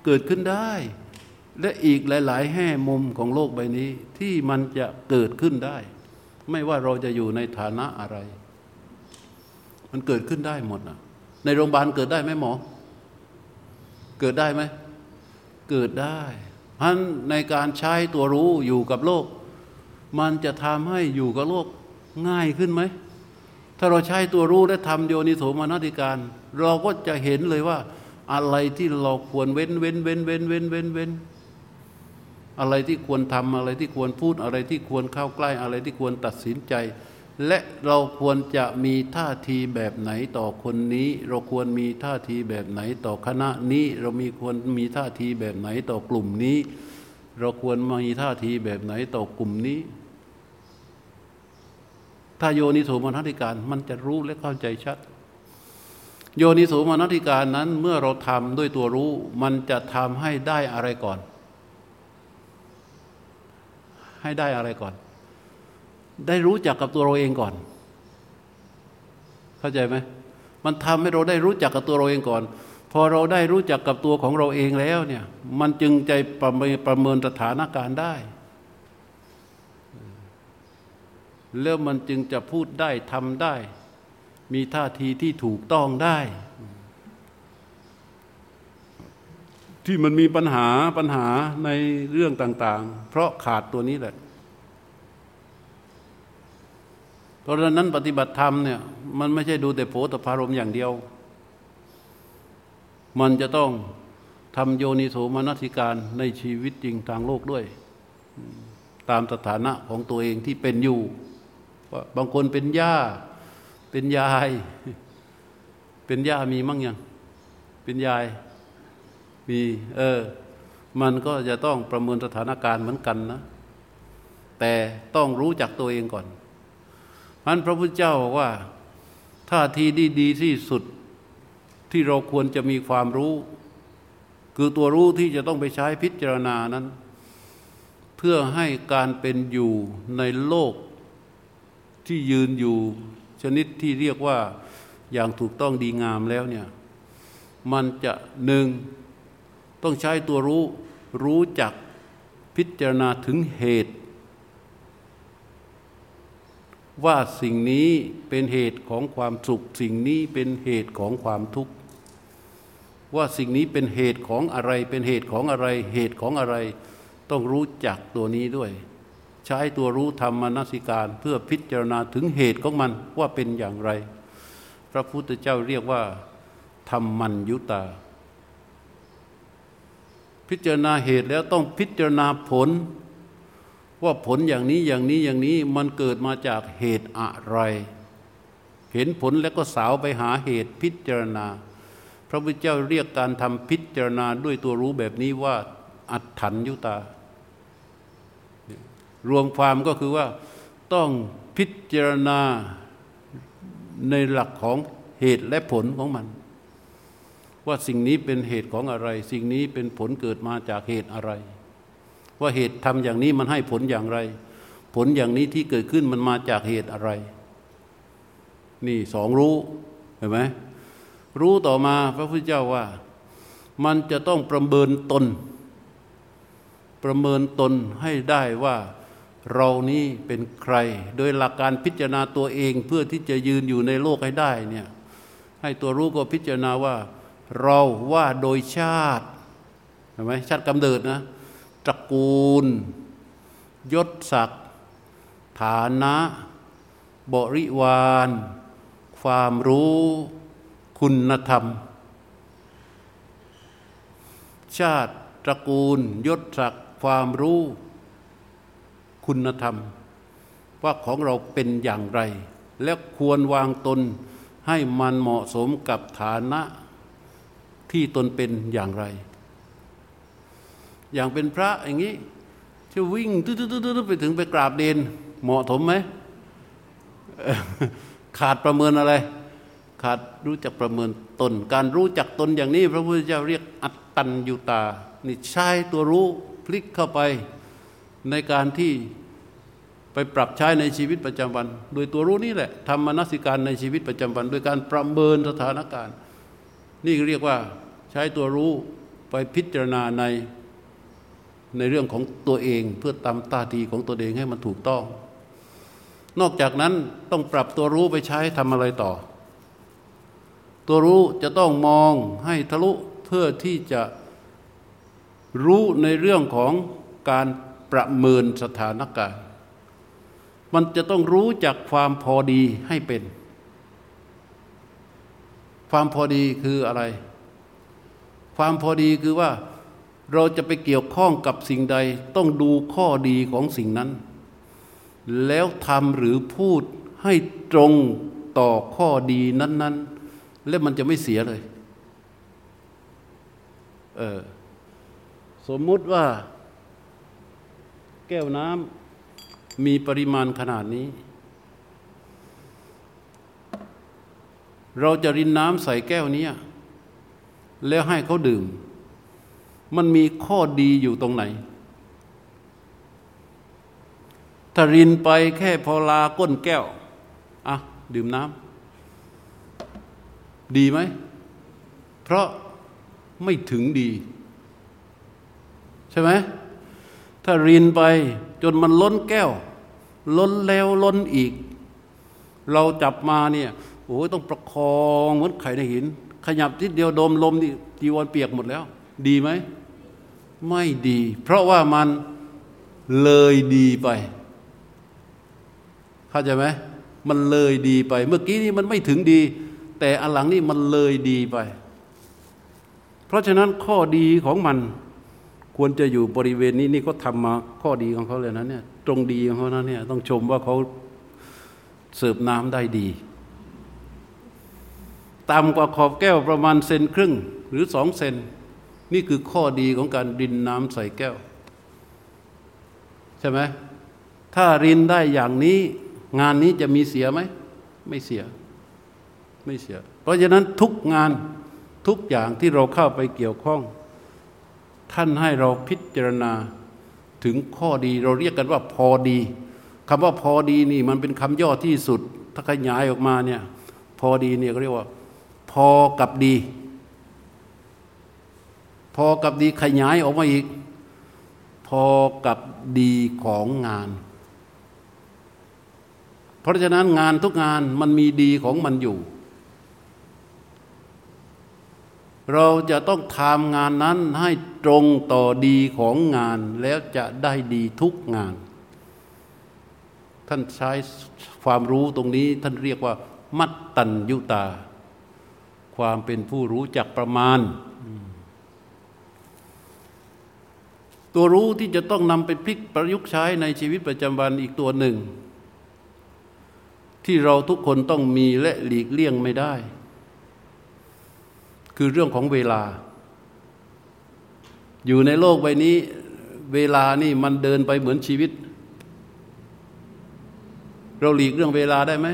เกิดขึ้นได้ และอีกหลาย ๆ แห่มุมของโลกใบนี้ที่มันจะเกิดขึ้นได้ ไม่ว่าเราจะอยู่ในฐานะอะไร มันเกิดขึ้นได้หมดนะในโรงพยาบาลเกิดได้ไหมหมอ เกิดได้ไหม เกิดได้เพราะในการใช้ตัวรู้อยู่กับโลก มันจะทำให้อยู่กับโลกง่ายขึ้นไหม ถ้าเราใช้ตัวรู้และทำโยนิโสมนติการ เราก็จะเห็นเลยว่า อะไรที่เราควรเว้นเว้นเว้นเว้นเว้นเว้นเว้นอะไรที่ควรทำอะไรที่ควรพูดอะไรที่ควรเข้าใกล้อะไรที่ควรตัดสินใจ และเราควรจะมีท่าทีแบบไหนต่อคนนี้ เราควรมีท่าทีแบบไหนต่อคณะนี้ เรามีควรมีท่าทีแบบไหนต่อกลุ่มนี้ เราควรมีท่าทีแบบไหนต่อกลุ่มนี้ ถ้าโยนิโสมนสิการมันจะรู้และเข้าใจชัด โยนิโสมนสิการนั้นเมื่อเราทำด้วยตัวรู้ มันจะทำให้ได้อะไรก่อน ให้ได้อะไรก่อน ได้รู้จักกับตัวเราเองก่อน เข้าใจไหมมันทำให้เราได้รู้จักกับตัวเราเองก่อน พอเราได้รู้จักกับตัวของเราเองแล้วเนี่ย มันจึงใจประเมินสถานการณ์ได้ แล้วมันจึงจะพูดได้ทำได้ มีท่าทีที่ถูกต้องได้ ที่มันมีปัญหาปัญหาในเรื่องต่าง ๆ เพราะขาดตัวนี้แหละ เพราะฉะนั้นปฏิบัติธรรมเนี่ย มันไม่ใช่ดูแต่โผฏฐารมอย่างเดียว มันจะต้องทำโยนิโสมนสิการในชีวิตจริงทางโลกด้วย ตามสถานะของตัวเองที่เป็นอยู่ บางคนเป็นย่า เป็นยาย เป็นย่ามีมั่งยัง เป็นยาย มีเออ มันก็จะต้องประเมินสถานการณ์เหมือนกันนะ แต่ต้องรู้จักตัวเองก่อนมันพระพุทธเจ้าบอกว่าท่าทีดีดีที่สุดที่เราควรจะมีความรู้ คือตัวรู้ที่จะต้องไปใช้พิจารณานั้น เพื่อให้การเป็นอยู่ในโลก ที่ยืนอยู่ชนิดที่เรียกว่าอย่างถูกต้องดีงามแล้วเนี่ยมันจะหนึ่งต้องใช้ตัวรู้รู้จักพิจารณาถึงเหตุ ว่าสิ่งนี้เป็นเหตุของความสุข สิ่งนี้เป็นเหตุของความทุกข์ว่าสิ่งนี้เป็นเหตุของอะไร เป็นเหตุของอะไร เหตุของอะไร ต้องรู้จักตัวนี้ด้วย ใช้ตัวรู้ธรรมนสิการ เพื่อพิจารณาถึงเหตุของมันว่าเป็นอย่างไร พระพุทธเจ้าเรียกว่าธรรมัญยุตา พิจารณาเหตุแล้วต้องพิจารณาผล ว่าผลอย่างนี้อย่างนี้อย่างนี้มันเกิดมาจากเหตุอะไร เห็นผลแล้วก็สาวไปหาเหตุพิจารณา พระพุทธเจ้าเรียกการทำพิจารณาด้วยตัวรู้แบบนี้ว่าอัตถัญยุตา รวมความก็คือว่าต้องพิจารณาในหลักของเหตุและผลของมัน ว่าสิ่งนี้เป็นเหตุของอะไร สิ่งนี้เป็นผลเกิดมาจากเหตุอะไร ว่าเหตุทำอย่างนี้มันให้ผลอย่างไร ผลอย่างนี้ที่เกิดขึ้นมันมาจากเหตุอะไร นี่สองรู้เห็นไหมรู้ต่อมาพระพุทธเจ้าว่า มันจะต้องประเมินตน ประเมินตนให้ได้ว่า เรานี้เป็นใคร โดยหลักการพิจารณาตัวเองเพื่อที่จะยืนอยู่ในโลกให้ได้เนี่ยให้ตัวรู้ก็พิจารณาว่า เราว่าโดยชาติเห็นไหมชาติกำเนิดนะตระกูล ยศศักดิ์ฐานะ บริวาร ความรู้ คุณธรรม ชาติตระกูล ยศศักดิ์ความรู้ คุณธรรม ว่าของเราเป็นอย่างไร และควรวางตนให้มันเหมาะสมกับฐานะที่ตนเป็นอย่างไร อย่างเป็นพระอย่างนี้จะวิ่งตื้อๆไปถึงไปกราบเดนเหมาะสมไหมขาดประเมินอะไร ขาดรู้จักประเมินตน การรู้จักตนอย่างนี้ พระพุทธเจ้าเรียกอัตตัญญูตา นี่ใช้ตัวรู้พลิกเข้าไป ในการที่ไปปรับใช้ในชีวิตประจำวัน โดยตัวรู้นี่แหละทำมนสิการในชีวิตประจำวัน โดยการประเมินสถานการณ์ นี่เรียกว่าใช้ตัวรู้ไปพิจารณาในในเรื่องของตัวเองเพื่อตามตาทีของตัวเองให้มันถูกต้อง นอกจากนั้นต้องปรับตัวรู้ไปใช้ทำอะไรต่อ ตัวรู้จะต้องมองให้ทะลุเพื่อที่จะรู้ในเรื่องของการ ประเมินสถานการณ์ มันจะต้องรู้จากความพอดีให้เป็น ความพอดีคืออะไร ความพอดีคือว่าเราจะไปเกี่ยวข้องกับสิ่งใด ต้องดูข้อดีของสิ่งนั้น แล้วทำหรือพูดให้ตรงต่อข้อดีนั้น ๆ และมันจะไม่เสียเลย เออสมมุติว่า ก้วน้ำมีปริมาณขนาดนี้ เราจะรินน้ำใส่แก้วนี้แล้วให้เขาดื่ม มันมีข้อดีอยู่ตรงไหน ถ้ารินไปแค่พอลาก้นแก้ว อะ ดื่มน้ำดีไหม เพราะไม่ถึงดี ใช่ไหม ถ้ารินไปจนมันล้นแก้ว ล้นแล้วล้นอีก เราจับมาเนี่ยโอ้ยต้องประคองเหมือนไข่ในหิน ขยับทีเดียวดมลมนี่จีวรเปียกหมดแล้ว ดีไหม ไม่ดี เพราะว่ามันเลยดีไปเข้าใจไหมมันเลยดีไป เมื่อกี้นี้มันไม่ถึงดี แต่อันหลังนี่มันเลยดีไป เพราะฉะนั้นข้อดีของมัน ควรจะอยู่บริเวณนี้นี่เขาทำมาข้อดีของเขาเลยนะเนี่ยตรงดีของเขานะเนี่ยต้องชมว่าเขาเสิร์ฟน้ำได้ดีต่ำกว่าขอบแก้วประมาณเซนครึ่งหรือสองเซนนี่คือข้อดีของการรินน้ำใส่แก้ว ใช่ไหมถ้ารินได้อย่างนี้ งานนี้จะมีเสียไหม ไม่เสีย ไม่เสีย เพราะฉะนั้นทุกงานทุกอย่างที่เราเข้าไปเกี่ยวข้อง ท่านให้เราพิจารณาถึงข้อดีเราเรียกกันว่าพอดีคำว่าพอดีนี่มันเป็นคำย่อที่สุด ถ้าขยายออกมาเนี่ยพอดีเนี่ยก็เรียกว่า พอกับดี พอกับดีขยายออกมาอีก พอกับดีของงาน เพราะฉะนั้นงานทุกงานมันมีดีของมันอยู่ เราจะต้องทำงานนั้นให้ตรงต่อดีของงานแล้วจะได้ดีทุกงาน ท่านใช้ความรู้ตรงนี้ท่านเรียกว่า มัตตัญยุตา ความเป็นผู้รู้จักประมาณ ตัวรู้ที่จะต้องนำไปพลิกประยุกต์ใช้ในชีวิตประจำวันอีกตัวหนึ่ง ที่เราทุกคนต้องมีและหลีกเลี่ยงไม่ได้ คือเรื่องของเวลา อยู่ในโลกใบนี้ เวลานี่มันเดินไปเหมือนชีวิต เราหลีกเรื่องเวลาได้ไหม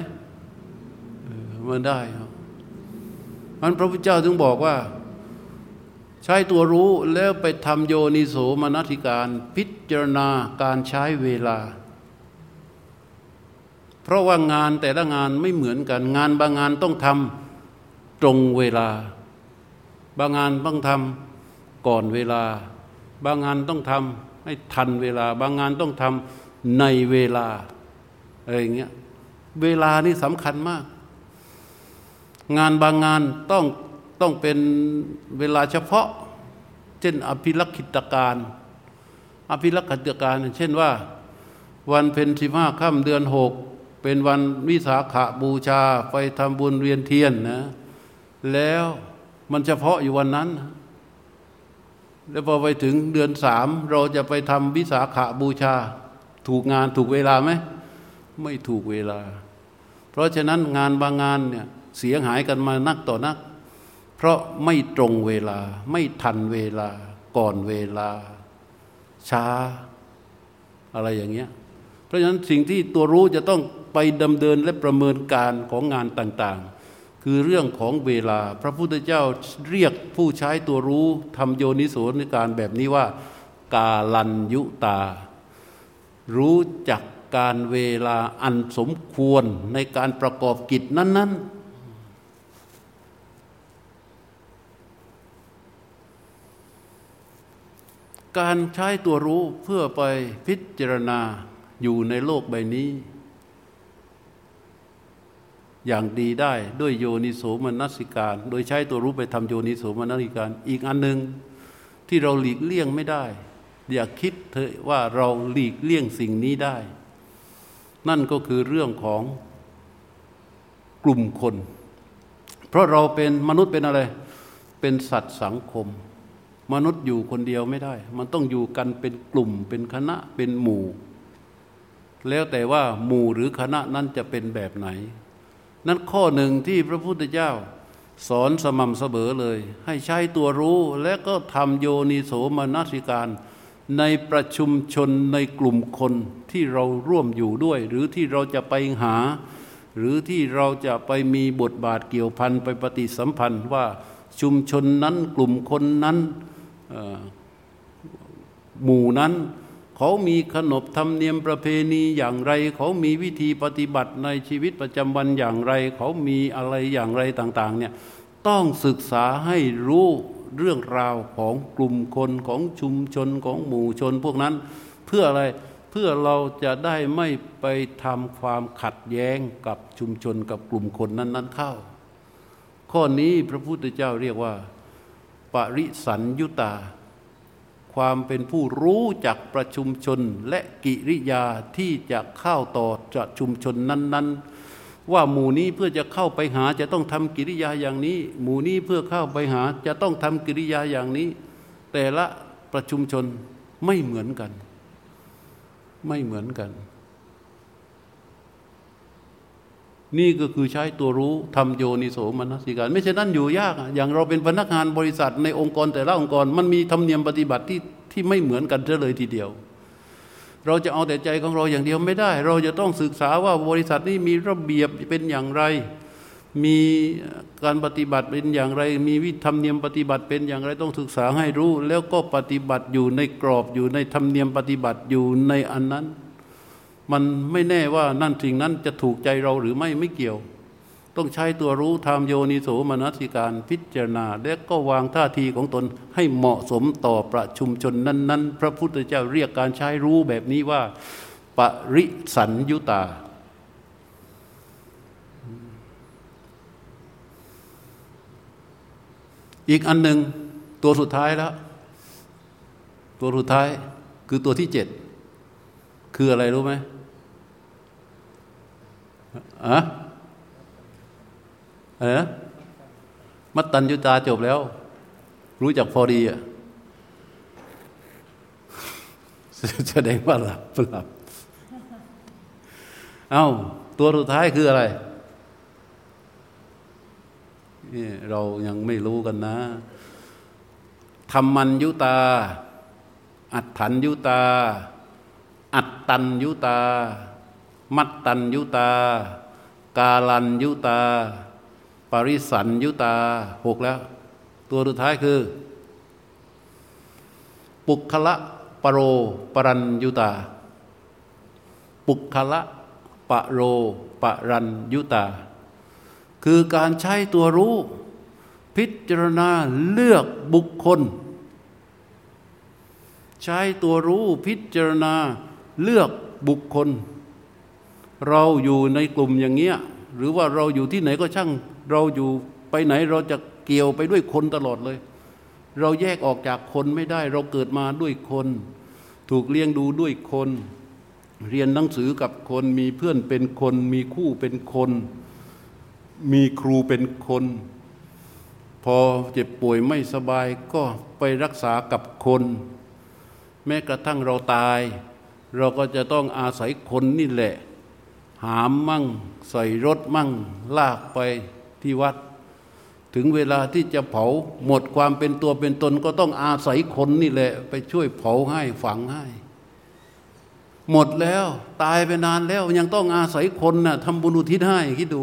มันได้ครับมันพระพุทธเจ้าถึงบอกว่า ใช้ตัวรู้แล้วไปทำโยนิโสมนสิการพิจารณาการใช้เวลา เพราะว่างานแต่ละงานไม่เหมือนกัน งานบางงานต้องทำตรงเวลา บางงานต้องทำก่อนเวลา บางงานต้องทำให้ทันเวลา บางงานต้องทำในเวลาอะไรอย่างเงี้ยเวลานี่สำคัญมาก งานบางงานต้องต้องเป็นเวลาเฉพาะ เช่น อภิรักขิตการ อภิรักขิตการ เช่นว่า วันเพ็ญสิบห้าค่ำเดือนหกเป็นวันวิสาขบูชา ไปทำบุญเรียนเทียนนะ แล้ว มันเฉพาะอยู่วันนั้น แล้วพอไปถึงเดือนสามเราจะไปทำวิสาขาบูชา ถูกงานถูกเวลาไหมไม่ถูกเวลา เพราะฉะนั้นงานบางงานเนี่ยเสียหายกันมานักต่อนัก เพราะไม่ตรงเวลา ไม่ทันเวลา ก่อนเวลา ช้า อะไรอย่างเงี้ย เพราะฉะนั้นสิ่งที่ตัวรู้จะต้องไปดำเนินและประเมินการของงานต่าง ๆ คือเรื่องของเวลา พระพุทธเจ้าเรียกผู้ใช้ตัวรู้ทำโยนิโสในการแบบนี้ว่า กาลันยุตา รู้จักการเวลาอันสมควรในการประกอบกิจนั้น ๆการใช้ตัวรู้เพื่อไปพิจารณาอยู่ในโลกใบนี้ อย่างดีได้ด้วยโยนิโสมนสิการ โดยใช้ตัวรู้ไปทำโยนิโสมนสิการ อีกอันหนึ่งที่เราหลีกเลี่ยงไม่ได้ อย่าคิดเถอะว่าเราหลีกเลี่ยงสิ่งนี้ได้ นั่นก็คือเรื่องของกลุ่มคน เพราะเราเป็นมนุษย์เป็นอะไร เป็นสัตว์สังคม มนุษย์อยู่คนเดียวไม่ได้ มันต้องอยู่กันเป็นกลุ่มเป็นคณะเป็นหมู่ แล้วแต่ว่าหมู่หรือคณะนั้นจะเป็นแบบไหน นั้นข้อหนึ่งที่พระพุทธเจ้า สอนสม่ำเสมอเลย ให้ใช้ตัวรู้และก็ทำโยนิโสมนสิการ ในประชุมชนในกลุ่มคนที่เราร่วมอยู่ด้วย หรือที่เราจะไปหา หรือที่เราจะไปมีบทบาทเกี่ยวพันไปปฏิสัมพันธ์ว่าชุมชนนั้นกลุ่มคนนั้นหมู่นั้น เขามีขนบธรรมเนียมประเพณีอย่างไร เขามีวิธีปฏิบัติในชีวิตประจำวันอย่างไร เขามีอะไรอย่างไรต่าง ๆ เนี่ยต้องศึกษาให้รู้เรื่องราวของกลุ่มคนของชุมชนของหมู่ชนพวกนั้น เพื่ออะไรเพื่อเราจะได้ไม่ไปทำความขัดแย้งกับชุมชนกับกลุ่มคนนั้น ๆ เข้า ข้อนี้พระพุทธเจ้าเรียกว่า ปริสัญยุตา ความเป็นผู้รู้จักประชุมชนและกิริยาที่จะเข้าต่อประชุมชนนั้น ๆ ว่าหมู่นี้เพื่อจะเข้าไปหาจะต้องทำกิริยาอย่างนี้ หมู่นี้เพื่อเข้าไปหาจะต้องทำกิริยาอย่างนี้ แต่ละประชุมชนไม่เหมือนกัน ไม่เหมือนกัน นี่ก็คือใช้ตัวรู้ทำโยนิโสมนสิการ ไม่ใช่นั่นอยู่ยาก อย่างเราเป็นพนักงานบริษัทในองค์กรแต่ละองค์กร มันมีธรรมเนียมปฏิบัติที่ที่ไม่เหมือนกันเลยทีเดียว เราจะเอาแต่ใจของเราอย่างเดียวไม่ได้ เราจะต้องศึกษาว่าบริษัทนี้มีระเบียบเป็นอย่างไร มีการปฏิบัติเป็นอย่างไร มีวิธรรมเนียมปฏิบัติเป็นอย่างไรต้องศึกษาให้รู้ แล้วก็ปฏิบัติอยู่ในกรอบอยู่ในธรรมเนียมปฏิบัติอยู่ในอันนั้น มันไม่แน่ว่านั่นสิ่งนั้นจะถูกใจเราหรือไม่ไม่เกี่ยว ต้องใช้ตัวรู้ทำโยนิโสมนสิการพิจารณา และก็วางท่าทีของตนให้เหมาะสมต่อประชุมชนนั้น ๆ พระพุทธเจ้าเรียกการใช้รู้แบบนี้ว่า ปริสัญยุตาอีกอันหนึ่งตัวสุดท้ายแล้ว ตัวสุดท้ายคือตัวที่เจ็ด คืออะไรรู้ไหมอะอะไรนะมัตตัญญุตาจบแล้ว รู้จักพอดีอะแสดงว่าหลับหลับ เอา้า ตัวสุดท้ายคืออะไรนี่เรายังไม่รู้กันนะธรรมัญยุตา อัตถัญยุตา อัตตัญยุตา มัตตัญยุตา กาลัญยุตา ปริสันยุตาหกแล้ว ตัวสุดท้ายคือ ปุคละปโรปรัญยุตา ปุคละปะโรปรัญยุตา คือการใช้ตัวรู้ พิจารณาเลือกบุคคล ใช้ตัวรู้พิจารณา เลือกบุคคล เราอยู่ในกลุ่มอย่างเงี้ยหรือว่าเราอยู่ที่ไหนก็ช่าง เราอยู่ไปไหนเราจะเกี่ยวไปด้วยคนตลอดเลย เราแยกออกจากคนไม่ได้ เราเกิดมาด้วยคน ถูกเลี้ยงดูด้วยคน เรียนหนังสือกับคนมีเพื่อนเป็นคน มีคู่เป็นคน มีครูเป็นคน พอเจ็บป่วยไม่สบายก็ไปรักษากับคน แม้กระทั่งเราตาย เราก็จะต้องอาศัยคนนี่แหละ หามมั่ง ใส่รถมั่ง ลากไปที่วัด ถึงเวลาที่จะเผาหมดความเป็นตัวเป็นตน ก็ต้องอาศัยคนนี่แหละ ไปช่วยเผาให้ฝังให้หมดแล้วตายไปนานแล้วยังต้องอาศัยคนนะ่ะทำบุญอุทิศให้คิดดู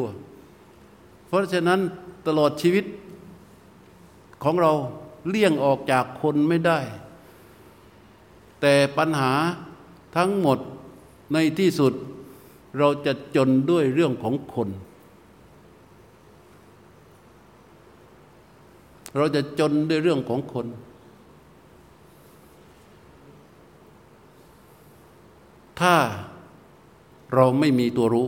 เพราะฉะนั้นตลอดชีวิตของเราเลี่ยงออกจากคนไม่ได้ แต่ปัญหา ทั้งหมดในที่สุดเราจะจนด้วยเรื่องของคน เราจะจนด้วยเรื่องของคน ถ้าเราไม่มีตัวรู้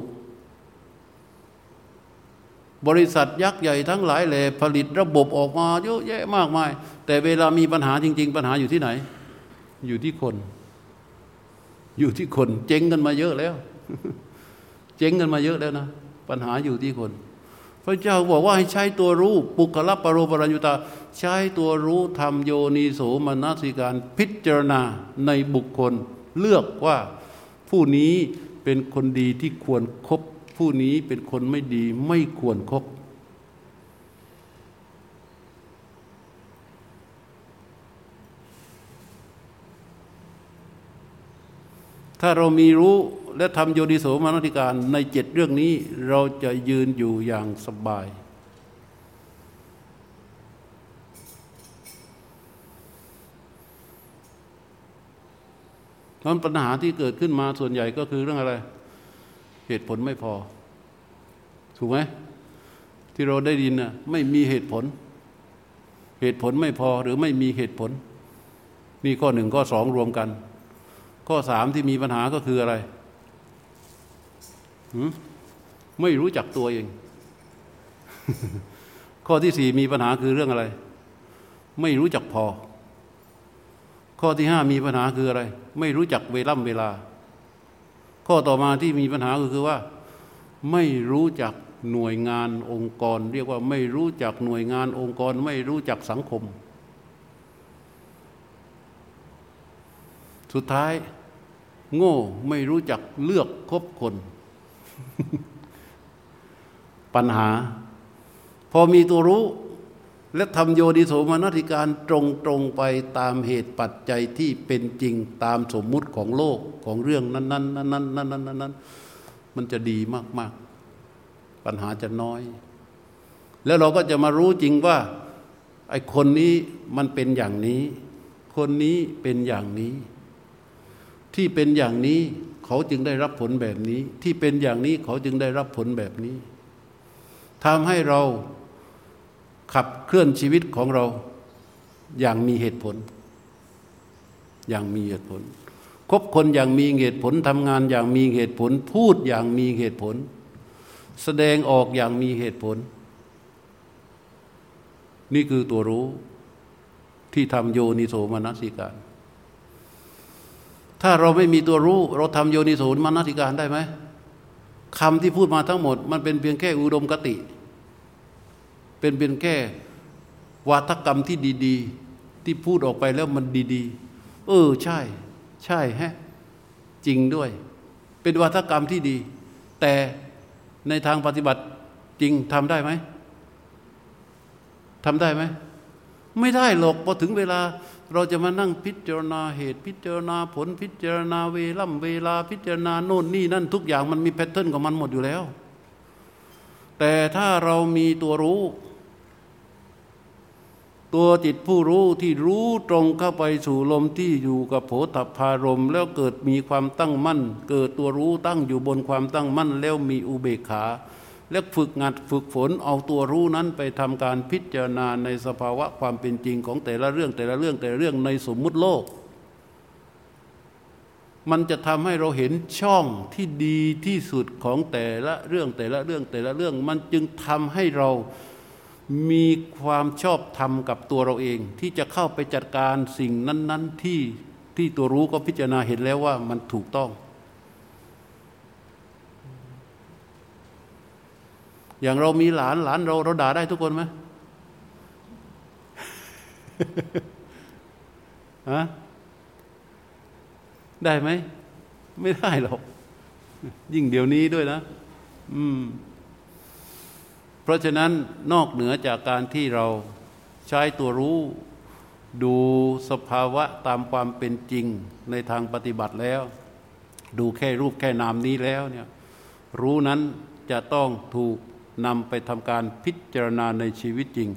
บริษัทยักษ์ใหญ่ทั้งหลายแหล่ผลิตระบบออกมาเยอะแยะมากมาย แต่เวลามีปัญหาจริง ๆ ปัญหาอยู่ที่ไหน อยู่ที่คน อยู่ที่คน เจ๊งกันมาเยอะแล้ว เจ๊งกันมาเยอะแล้วนะ ปัญหาอยู่ที่คน พระเจ้าบอกว่าให้ใช้ตัวรู้ ปุคละปรโรปรัญญุตา ใช้ตัวรู้ทำโยนิโสมนสิการพิจารณาในบุคคล เลือกว่าผู้นี้เป็นคนดีที่ควรครบผู้นี้เป็นคนไม่ดีไม่ควรครบ ถ้าเรามีรู้และทำโยนิโสมนสิการในเจ็ดเรื่องนี้เราจะยืนอยู่อย่างสบายเพราะปัญหาที่เกิดขึ้นมาส่วนใหญ่ก็คือเรื่องอะไร เหตุผลไม่พอ ถูกไหมที่เราได้ยินน่ะไม่มีเหตุผล เหตุผลไม่พอหรือไม่มีเหตุผล นี่ข้อหนึ่งข้อสองรวมกัน ข้อสามที่มีปัญหาก็คืออะไรไม่รู้จักตัวเอง ข้อที่สี่มีปัญหาคือเรื่องอะไร ไม่รู้จักพอ ข้อที่ห้ามีปัญหาคืออะไร ไม่รู้จักเวล่ำเวลา ข้อต่อมาที่มีปัญหาก็คือว่า ไม่รู้จักหน่วยงานองค์กร เรียกว่าไม่รู้จักหน่วยงานองค์กร ไม่รู้จักสังคม สุดท้าย โง่ไม่รู้จักเลือกคบคน ปัญหา พอมีตัวรู้ และทำโยนิโสมนสิการตรงตรงไปตามเหตุปัจจัยที่เป็นจริงตามสมมุติของโลกของเรื่องนั้นนั้นนั้นนั้นนั้นนั้นนั้นมันจะดีมาก ๆ ปัญหาจะน้อย แล้วเราก็จะมารู้จริงว่า ไอ้คนนี้มันเป็นอย่างนี้ คนนี้เป็นอย่างนี้ ที่เป็นอย่างนี้เขาจึงได้รับผลแบบนี้ ที่เป็นอย่างนี้เขาจึงได้รับผลแบบนี้ทำให้เราขับเคลื่อนชีวิตของเราอย่างมีเหตุผล อย่างมีเหตุผล คบคนอย่างมีเหตุผลทำงานอย่างมีเหตุผล พูดอย่างมีเหตุผล แสดงออกอย่างมีเหตุผล นี่คือตัวรู้ที่ทำโยนิโสมนสิการ ถ้าเราไม่มีตัวรู้ เราทำโยนิโสมนสิการได้ไหมคำที่พูดมาทั้งหมด มันเป็นเพียงแค่อุดมกติ เป็นเพียงแค่วาทกรรมที่ดี ๆ ที่พูดออกไปแล้วมันดีๆ เออใช่ ใช่ฮะจริงด้วย เป็นวาทกรรมที่ดี แต่ในทางปฏิบัติจริงทำได้ไหมทำได้ไหม ไม่ได้หรอกพอถึงเวลา เราจะมานั่งพิจารณาเหตุพิจารณาผลพิจารณาเวล่ำเวลาพิจารณาโน่นนี่นั่นทุกอย่างมันมีแพทเทิร์นของมันหมดอยู่แล้ว แต่ถ้าเรามีตัวรู้ ตัวจิตผู้รู้ที่รู้ตรงเข้าไปสู่ลมที่อยู่กับโผฏฐารมแล้วเกิดมีความตั้งมั่น เกิดตัวรู้ตั้งอยู่บนความตั้งมั่น แล้วมีอุเบกขา แล้วฝึกงัดฝึกฝนเอาตัวรู้นั้นไปทำการพิจารณาในสภาวะความเป็นจริงของแต่ละเรื่องแต่ละเรื่องแต่ละเรื่องในสมมุติโลก มันจะทำให้เราเห็นช่องที่ดีที่สุดของแต่ละเรื่องแต่ละเรื่องแต่ละเรื่อง มันจึงทำให้เรามีความชอบธรรมกับตัวเราเอง ที่จะเข้าไปจัดการสิ่งนั้น ๆที่ที่ตัวรู้ก็พิจารณาเห็นแล้วว่ามันถูกต้อง อย่างเรามีหลานหลานเราเราด่าได้ทุกคนไหมฮะได้ไหม ไม่ได้หรอก ยิ่งเดี๋ยวนี้ด้วยนะ อืม เพราะฉะนั้นนอกเหนือจากการที่เราใช้ตัวรู้ ดูสภาวะตามความเป็นจริงในทางปฏิบัติแล้ว ดูแค่รูปแค่นามนี้แล้วเนี่ย รู้นั้นจะต้องถูก นำไปทำการพิจารณาในชีวิตจริง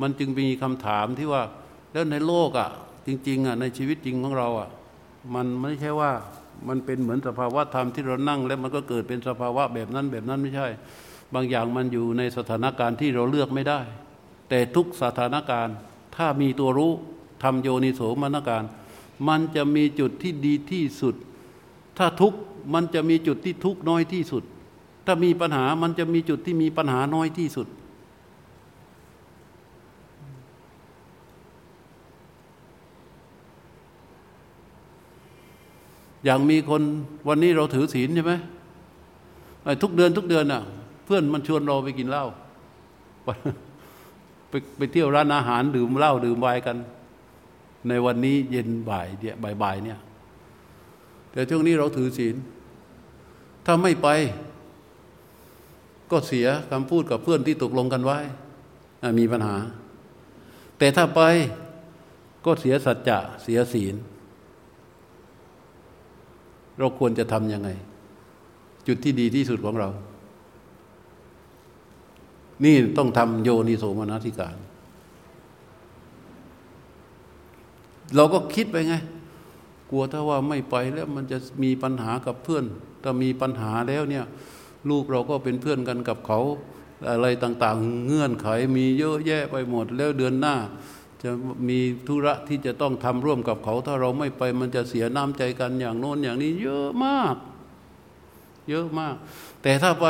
มันจึงมีคำถามที่ว่าแล้วในโลกอะ่ะจริงๆอะ่ะในชีวิตจริงของเราอะ่ะมันไม่ใช่ว่ามันเป็นเหมือนสภาวะธรรมที่เรานั่ง แล้วมันก็เกิดเป็นสภาวะแบบนั้นแบบนั้นไม่ใช่ บางอย่างมันอยู่ในสถานการณ์ที่เราเลือกไม่ได้ แต่ทุกสถานการณ์ ถ้ามีตัวรู้ทำโยนิโสมนการ มันจะมีจุดที่ดีที่สุด ถ้าทุกมันจะมีจุดที่ทุกน้อยที่สุด ถ้ามีปัญหามันจะมีจุดที่มีปัญหาน้อยที่สุด อย่างมีคนวันนี้เราถือศีลใช่ไหมทุกเดือนทุกเดือนอะ เพื่อนมันชวนเราไปกินเหล้าไปไปเที่ยวร้านอาหารดื่มเหล้าดื่มไวน์กัน ในวันนี้เย็นบ่ายเดี่ยบ่ายๆเนี่ย แต่ช่วงนี้เราถือศีลถ้าไม่ไป ก็เสียคำพูดกับเพื่อนที่ตกลงกันไว้ มีปัญหา แต่ถ้าไปก็เสียสัจจะเสียศีล เราควรจะทำยังไง จุดที่ดีที่สุดของเรา นี่ต้องทำโยนิโสมนสิการ เราก็คิดไปไง กลัวถ้าว่าไม่ไปแล้วมันจะมีปัญหากับเพื่อนถ้ามีปัญหาแล้วเนี่ย ลูกเราก็เป็นเพื่อนกันกับเขาอะไรต่างๆ เงื่อนไขมีเยอะแยะไปหมดแล้วเดือนหน้า จะมีธุระที่จะต้องทำร่วมกับเขา ถ้าเราไม่ไปมันจะเสียน้ำใจกันอย่างโน้นอย่างนี้ เยอะมาก เยอะมาก แต่ถ้าไป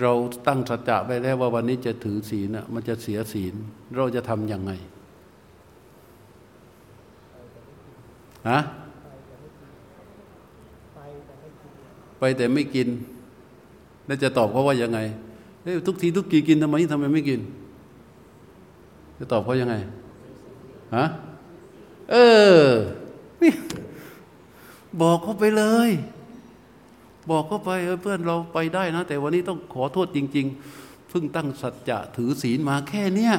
เราตั้งสัจจะไปแล้วว่าวันนี้จะถือศีลมันจะเสียศีล เราจะทำยังไงฮะ ไปแต่ไม่กิน แล้วจะตอบเขาว่ายังไงเอ้ทุกทีทุกกีกินทำไมทำไมไม่กิน จะตอบเขายังไงฮะเออบอกเขาไปเลย บอกเขาไปเออเพื่อนเราไปได้นะ แต่วันนี้ต้องขอโทษจริง ๆ เพิ่งตั้งสัจจะถือศีลมาแค่เนี้ย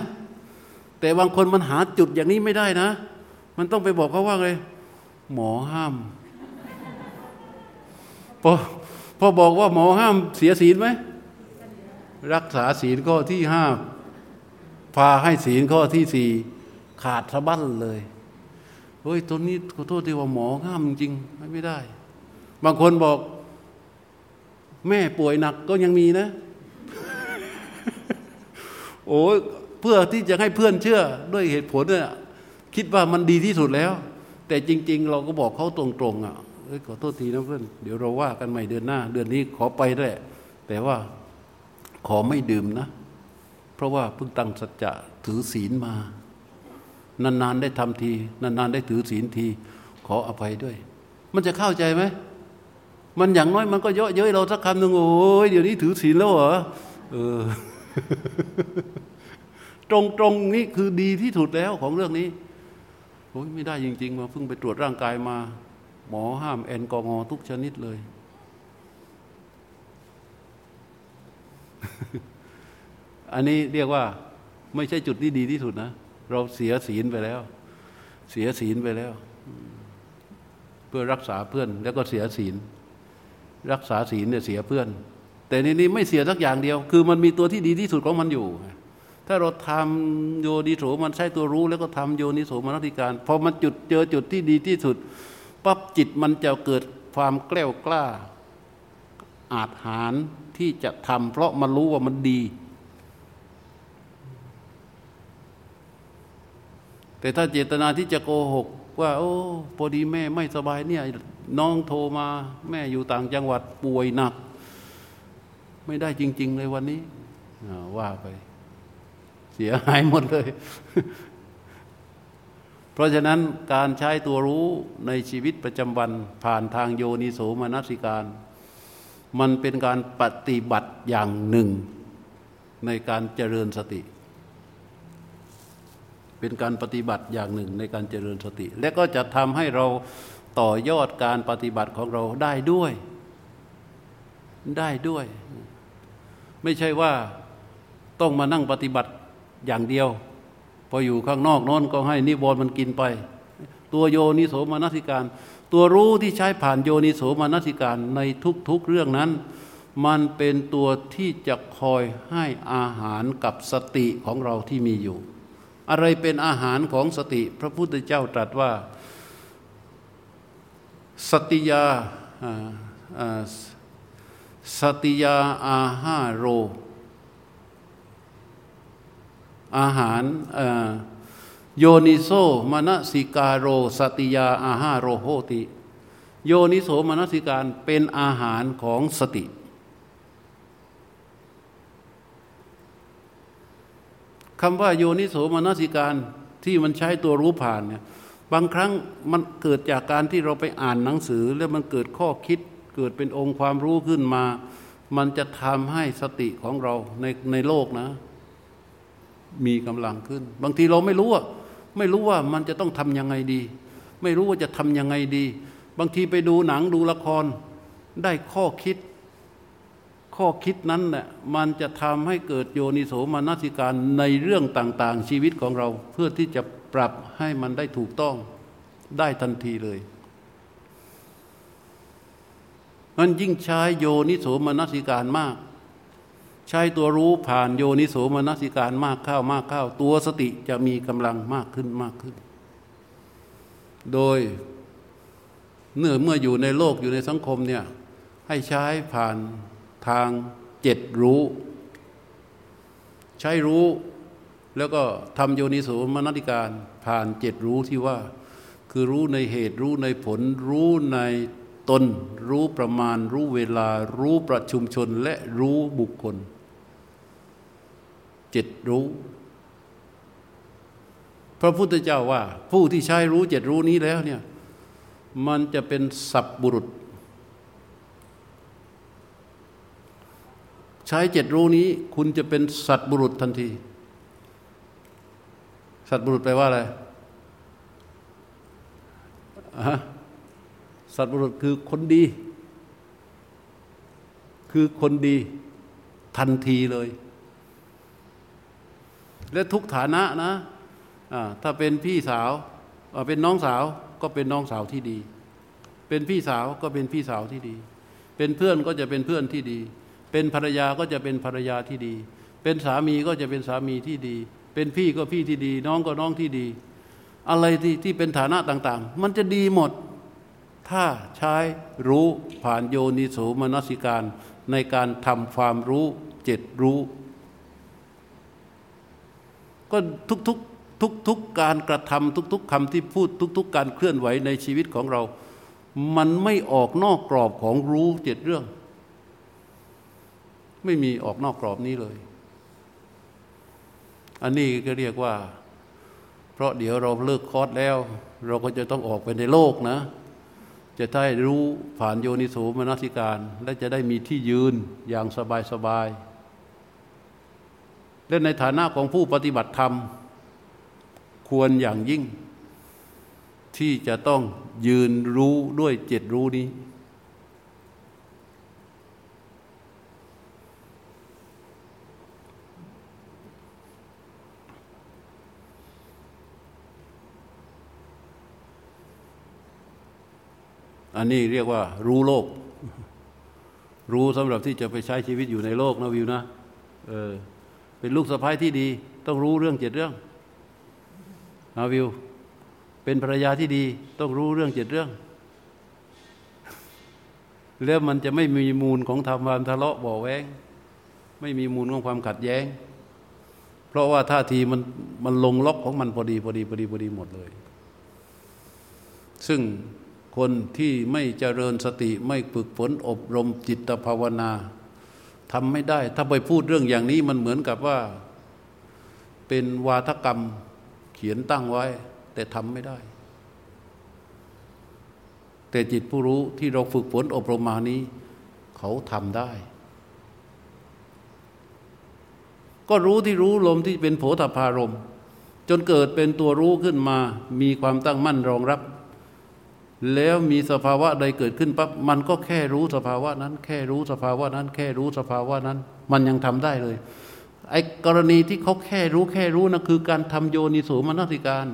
แต่บางคนมันหาจุดอย่างนี้ไม่ได้นะ มันต้องไปบอกเขาว่าไงหมอห้าม พอพอบอกว่าหมอห้ามเสียศีลไหม รักษาศีลข้อที่ห้าพาให้ศีลข้อที่สี่ขาดสะบั้นเลยเฮ้ยตัวนี้ขอโทษที่ว่าหมอห้ามจริงไม่ได้ บางคนบอก แม่ป่วยหนักก็ยังมีนะ โอ้เพื่อที่จะให้เพื่อนเชื่อด้วยเหตุผลเนี่ยคิดว่ามันดีที่สุดแล้ว แต่จริง ๆ เราก็บอกเขาตรงๆอะ เอ้ยขอโทษทีนะเพื่อนเดี๋ยวเราว่ากันใหม่เดือนหน้า เดือนนี้ขอไปได้แต่ว่าขอไม่ดื่มนะ เพราะว่าเพิ่งตั้งสัจจะถือศีลมา นานๆได้ทำที นานๆได้ถือศีลที ขออภัยด้วย มันจะเข้าใจไหมมันอย่างน้อยมันก็เยอะเย้ยเราสักคำหนึ่งโอ้ยเดี๋ยวนี้ถือศีลแล้วเหรอเออตรงตรงนี้คือดีที่สุดแล้วของเรื่องนี้โอ้ยไม่ได้จริง ๆ มาเพิ่งไปตรวจร่างกายมา หมอห้ามแอลกอฮอล์ทุกชนิดเลย อันนี้เรียกว่าไม่ใช่จุดที่ดีที่สุดนะ เราเสียศีลไปแล้ว เสียศีลไปแล้ว เพื่อรักษาเพื่อน แล้วก็เสียศีล รักษาศีลเนี่ยเสียเพื่อน แต่ในนี้ไม่เสียสักอย่างเดียว คือมันมีตัวที่ดีที่สุดของมันอยู่ถ้าเราทำโยนิโสมันใช้ตัวรู้ แล้วก็ทำโยนิโสมนสิการพอมันจุดเจอจุดที่ดีที่สุด ปั๊บจิตมันจะเกิดความแกล้วกล้า อาจหารที่จะทำเพราะมันรู้ว่ามันดี แต่ถ้าเจตนาที่จะโกหก ว่า โอ้พอดีแม่ไม่สบายเนี่ยน้องโทรมา แม่อยู่ต่างจังหวัดป่วยหนัก ไม่ได้จริง ๆ เลยวันนี้ว่าไป เสียหายหมดเลย เพราะฉะนั้นการใช้ตัวรู้ในชีวิตประจำวันผ่านทางโยนิโสมนสิการ มันเป็นการปฏิบัติอย่างหนึ่ง ในการเจริญสติ เป็นการปฏิบัติอย่างหนึ่งในการเจริญสติ และก็จะทำให้เราต่อยอดการปฏิบัติของเราได้ด้วย ได้ด้วย ไม่ใช่ว่าต้องมานั่งปฏิบัติอย่างเดียว ออยู่ข้างนอกน้นก็ให้นิวรณ์มันกินไป ตัวโยนิโสมนสิการ ตัวรู้ที่ใช้ผ่านโยนิโสมนสิการในทุกๆเรื่องนั้น มันเป็นตัวที่จะคอยให้อาหารกับสติของเราที่มีอยู่ อะไรเป็นอาหารของสติ พระพุทธเจ้าตรัสว่า สติยาสติยาอาหาโร อาหารโยนิโสมนสิกาโรสติยาอาหาโรโหติ โยนิโสมนสิการเป็นอาหารของสติ คำว่าโยนิโสมนสิการที่มันใช้ตัวรู้ผ่านเนี่ยบางครั้งมันเกิดจากการที่เราไปอ่านหนังสือ แล้วมันเกิดข้อคิดเกิดเป็นองค์ความรู้ขึ้นมา มันจะทำให้สติของเราในในโลกนะ มีกำลังขึ้น บางทีเราไม่รู้ว่าไม่รู้ว่ามันจะต้องทำยังไงดี ไม่รู้ว่าจะทำยังไงดี บางทีไปดูหนังดูละครได้ข้อคิด ข้อคิดนั้นเนี่ยมันจะทำให้เกิดโยนิโสมนสิการในเรื่องต่างๆ ชีวิตของเราเพื่อที่จะปรับให้มันได้ถูกต้องได้ทันทีเลยมันยิ่งใช้โยนิโสมนสิการมาก ใช้ตัวรู้ผ่านโยนิโสมนสิการมากเข้ามากเข้า ตัวสติจะมีกำลังมากขึ้นมากขึ้น โดยเมื่อเมื่ออยู่ในโลกอยู่ในสังคมเนี่ยให้ใช้ผ่านทางเจ็ดรู้ ใช้รู้แล้วก็ทำโยนิโสมนติการผ่านเจ็ดรู้ที่ว่า คือรู้ในเหตุรู้ในผล รู้ในตน รู้ประมาณ รู้เวลา รู้ประชุมชนและรู้บุคคล จ็ดรู้ พระพุทธเจ้าว่า ผู้ที่ใช้รู้เจ็ดรู้นี้แล้วเนี่ยมันจะเป็นสับบุรุษ ใช้เจ็ดรู้นี้คุณจะเป็นสัตบุรุษทันที สัตบุรุษแปลว่าอะไรสัตบุรุษคือคนดี คือคนดีทันทีเลย และทุกฐานะนะถ้าเป็นพี่สาวเป็นน้องสาวก็เป็นน้องสาวที่ดี เป็นพี่สาวก็เป็นพี่สาวที่ดี เป็นเพื่อนก็จะเป็นเพื่อนที่ดี เป็นภรรยาก็จะเป็นภรรยาที่ดี เป็นสามีก็จะเป็นสามีที่ดี เป็นพี่ก็พี่ที่ดี น้องก็น้องที่ดี อะไรที่ที่เป็นฐานะต่าง ๆ มันจะดีหมด ถ้าใช้รู้ผ่านโยนิโสมนสิการในการทำความรู้เจ็ดรู้ ก็ทุกๆทุกๆการกระทำทุก ๆคำที่พูดทุก ๆ การเคลื่อนไหวในชีวิตของเรา มันไม่ออกนอกกรอบของรู้เจ็ดเรื่อง ไม่มีออกนอกกรอบนี้เลย อันนี้ก็เรียกว่า เพราะเดี๋ยวเราเลิกคอร์สแล้ว เราก็จะต้องออกไปในโลกนะ จะได้รู้ผ่านโยนิสูมนสิการ และจะได้มีที่ยืนอย่างสบายสบาย และในฐานะของผู้ปฏิบัติธรรม ควรอย่างยิ่ง ที่จะต้องยืนรู้ด้วยเจ็ดรู้นี้ อันนี้เรียกว่ารู้โลก รู้สำหรับที่จะไปใช้ชีวิตอยู่ในโลกนะวิวนะเออ เป็นลูกสะพ้ายที่ดี ต้องรู้เรื่องเจ็ดเรื่องนะวิว เป็นภรรยาที่ดี ต้องรู้เรื่องเจ็ดเรื่อง แล้วมันจะไม่มีมูลของธรรมความทะเลาะบ่อแว้งไม่มีมูลของความขัดแย้ง เพราะว่าท่าทีมันมันลงล็อกของมันพอดีพอดีพอดีพอดีหมดเลย ซึ่งคนที่ไม่เจริญสติไม่ฝึกฝนอบรมจิตภาวนา ทำไม่ได้ ถ้าไปพูดเรื่องอย่างนี้มันเหมือนกับว่า เป็นวาทกรรมเขียนตั้งไว้ แต่ทำไม่ได้ แต่จิตผู้รู้ที่เราฝึกฝนอบรมมานี้ เขาทำได้ ก็รู้ที่รู้ลมที่เป็นโผฏฐารมจนเกิดเป็นตัวรู้ขึ้นมา มีความตั้งมั่นรองรับ แล้วมีสภาวะใดเกิดขึ้นปั๊บมันก็แค่รู้สภาวะนั้น แค่รู้สภาวะนั้น แค่รู้สภาวะนั้น มันยังทำได้เลยไอ้กรณีที่เขาแค่รู้แค่รู้นะคือการทำโยนิโสมนสิการ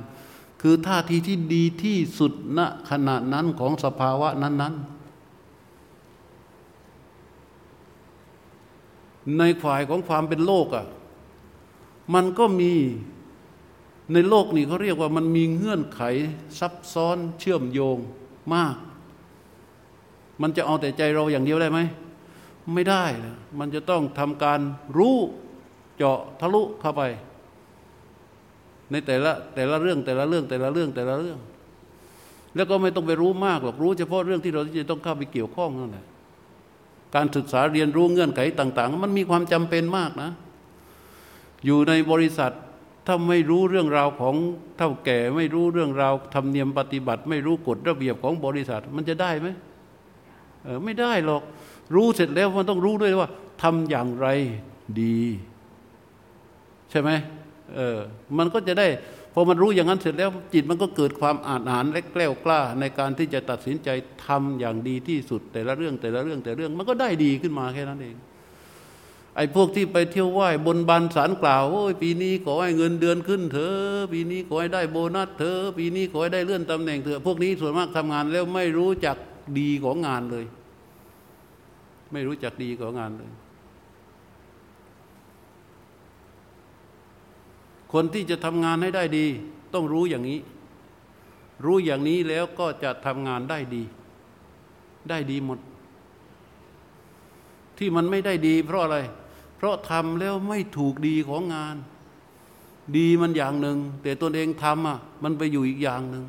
คือท่าทีที่ดีที่สุดณขณะนั้นของสภาวะนั้น ๆ ในฝ่ายของความเป็นโลกอะ่ะมันก็มี ในโลกนี้เขาเรียกว่ามันมีเงื่อนไขซับซ้อนเชื่อมโยงมาก มันจะเอาแต่ใจเราอย่างเดียวได้ไหม ไม่ได้มันจะต้องทำการรู้เจาะทะลุเข้าไป ในแต่ละแต่ละเรื่องแต่ละเรื่องแต่ละเรื่องแต่ละเรื่อง แล้วก็ไม่ต้องไปรู้มากหรอกรู้เฉพาะเรื่องที่เราจะต้องเข้าไปเกี่ยวข้องนั่นแหละการศึกษาเรียนรู้เงื่อนไขต่าง ๆ มันมีความจำเป็นมากนะ อยู่ในบริษัท ถ้าไม่รู้เรื่องราวของเท่าแก่ ไม่รู้เรื่องราวธรรมเนียมปฏิบัติ ไม่รู้กฎระเบียบของบริษัท มันจะได้ไหมเออไม่ได้หรอก รู้เสร็จแล้วมันต้องรู้ด้วยว่าทำอย่างไรดี ใช่ไหมเออมันก็จะได้พอมันรู้อย่างนั้นเสร็จแล้ว จิตมันก็เกิดความอาจหารและแกล้วกล้า ในการที่จะตัดสินใจทำอย่างดีที่สุด แต่ละเรื่องแต่ละเรื่องแต่ละเรื่องมันก็ได้ดีขึ้นมาแค่นั้นเอง ไอ้พวกที่ไปเที่ยวไหว้บนบานสารกล่าวโอ้ยปีนี้ขอให้เงินเดือนขึ้นเถอะปีนี้ขอให้ได้โบนัสเถอะปีนี้ขอให้ได้เลื่อนตำแหน่งเถอะพวกนี้ส่วนมากทำงานแล้วไม่รู้จักดีของงานเลย ไม่รู้จักดีของงานเลย คนที่จะทำงานให้ได้ดี ต้องรู้อย่างนี้ รู้อย่างนี้แล้วก็จะทำงานได้ดี ได้ดีหมด ที่มันไม่ได้ดีเพราะอะไร เพราะทำแล้วไม่ถูกดีของงาน ดีมันอย่างหนึ่ง แต่ตนเองทำอะมันไปอยู่อีกอย่างหนึ่ง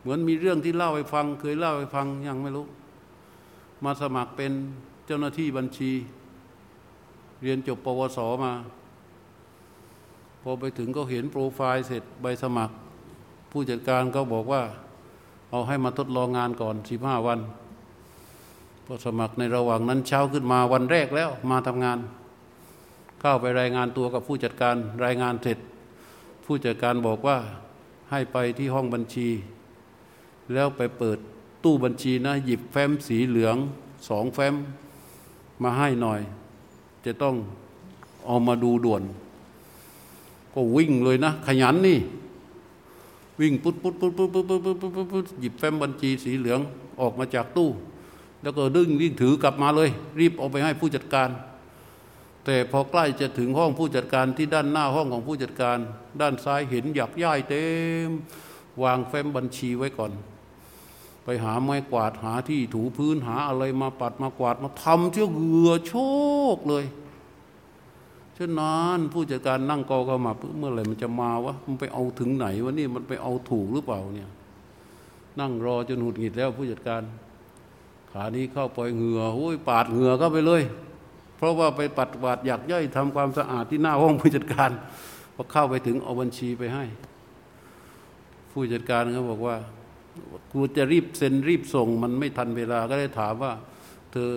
เหมือนมีเรื่องที่เล่าให้ฟัง เคยเล่าให้ฟังยังไม่รู้ มาสมัครเป็นเจ้าหน้าที่บัญชี เรียนจบปวสมา พอไปถึงก็เห็นโปรไฟล์เสร็จใบสมัคร ผู้จัดการก็บอกว่า เอาให้มาทดลองงานก่อนสิบห้าวัน็สมัครในระหว่างนั้นเช้าขึ้นมาวันแรกแล้วมาทำงาน เข้าไปรายงานตัวกับผู้จัดการรายงานเสร็จ ผู้จัดการบอกว่าให้ไปที่ห้องบัญชี แล้วไปเปิดตู้บัญชีนะ หยิบแฟ้มสีเหลืองสองแฟ้มมาให้หน่อย จะต้องเอามาดูด่วน ก็วิ่งเลยนะ ขยันนี่ วิ่งปุ๊บปุ๊บปุ๊บปุ๊บปุ๊บปุ๊บปุ๊บหยิบแฟ้มบัญชีสีเหลืองออกมาจากตู้ แล้วก็ดึงวิ่งถือกลับมาเลย รีบเอาไปให้ผู้จัดการ แต่พอใกล้จะถึงห้องผู้จัดการที่ด้านหน้าห้องของผู้จัดการ ด้านซ้ายเห็นหยักย่ายเต็ม วางแฟ้มบัญชีไว้ก่อน ไปหาไม้กวาดหาที่ถูพื้นหาอะไรมาปัดมากวาดมาทำเชื่อเหือโชกเลยเช่นนั้นผู้จัดการนั่งกอเข้ามาเมื่อไหร่มันจะมาวะมันไปเอาถึงไหนวะนี่มันไปเอาถูกหรือเปล่าเนี่ย นั่งรอจนหุดหงิดแล้วผู้จัดการ ขานี้เข้าไปเหงื่อโอ้ยปาดเหงื่อเข้าไปเลย เพราะว่าไปปัดวาดอยากย่อยทำความสะอาดที่หน้าห้องผู้จัดการพอเข้าไปถึงเอาบัญชีไปให้ ผู้จัดการเขาบอกว่ากูจะรีบเซ็นรีบส่ง มันไม่ทันเวลาก็ได้ถามว่า เธอ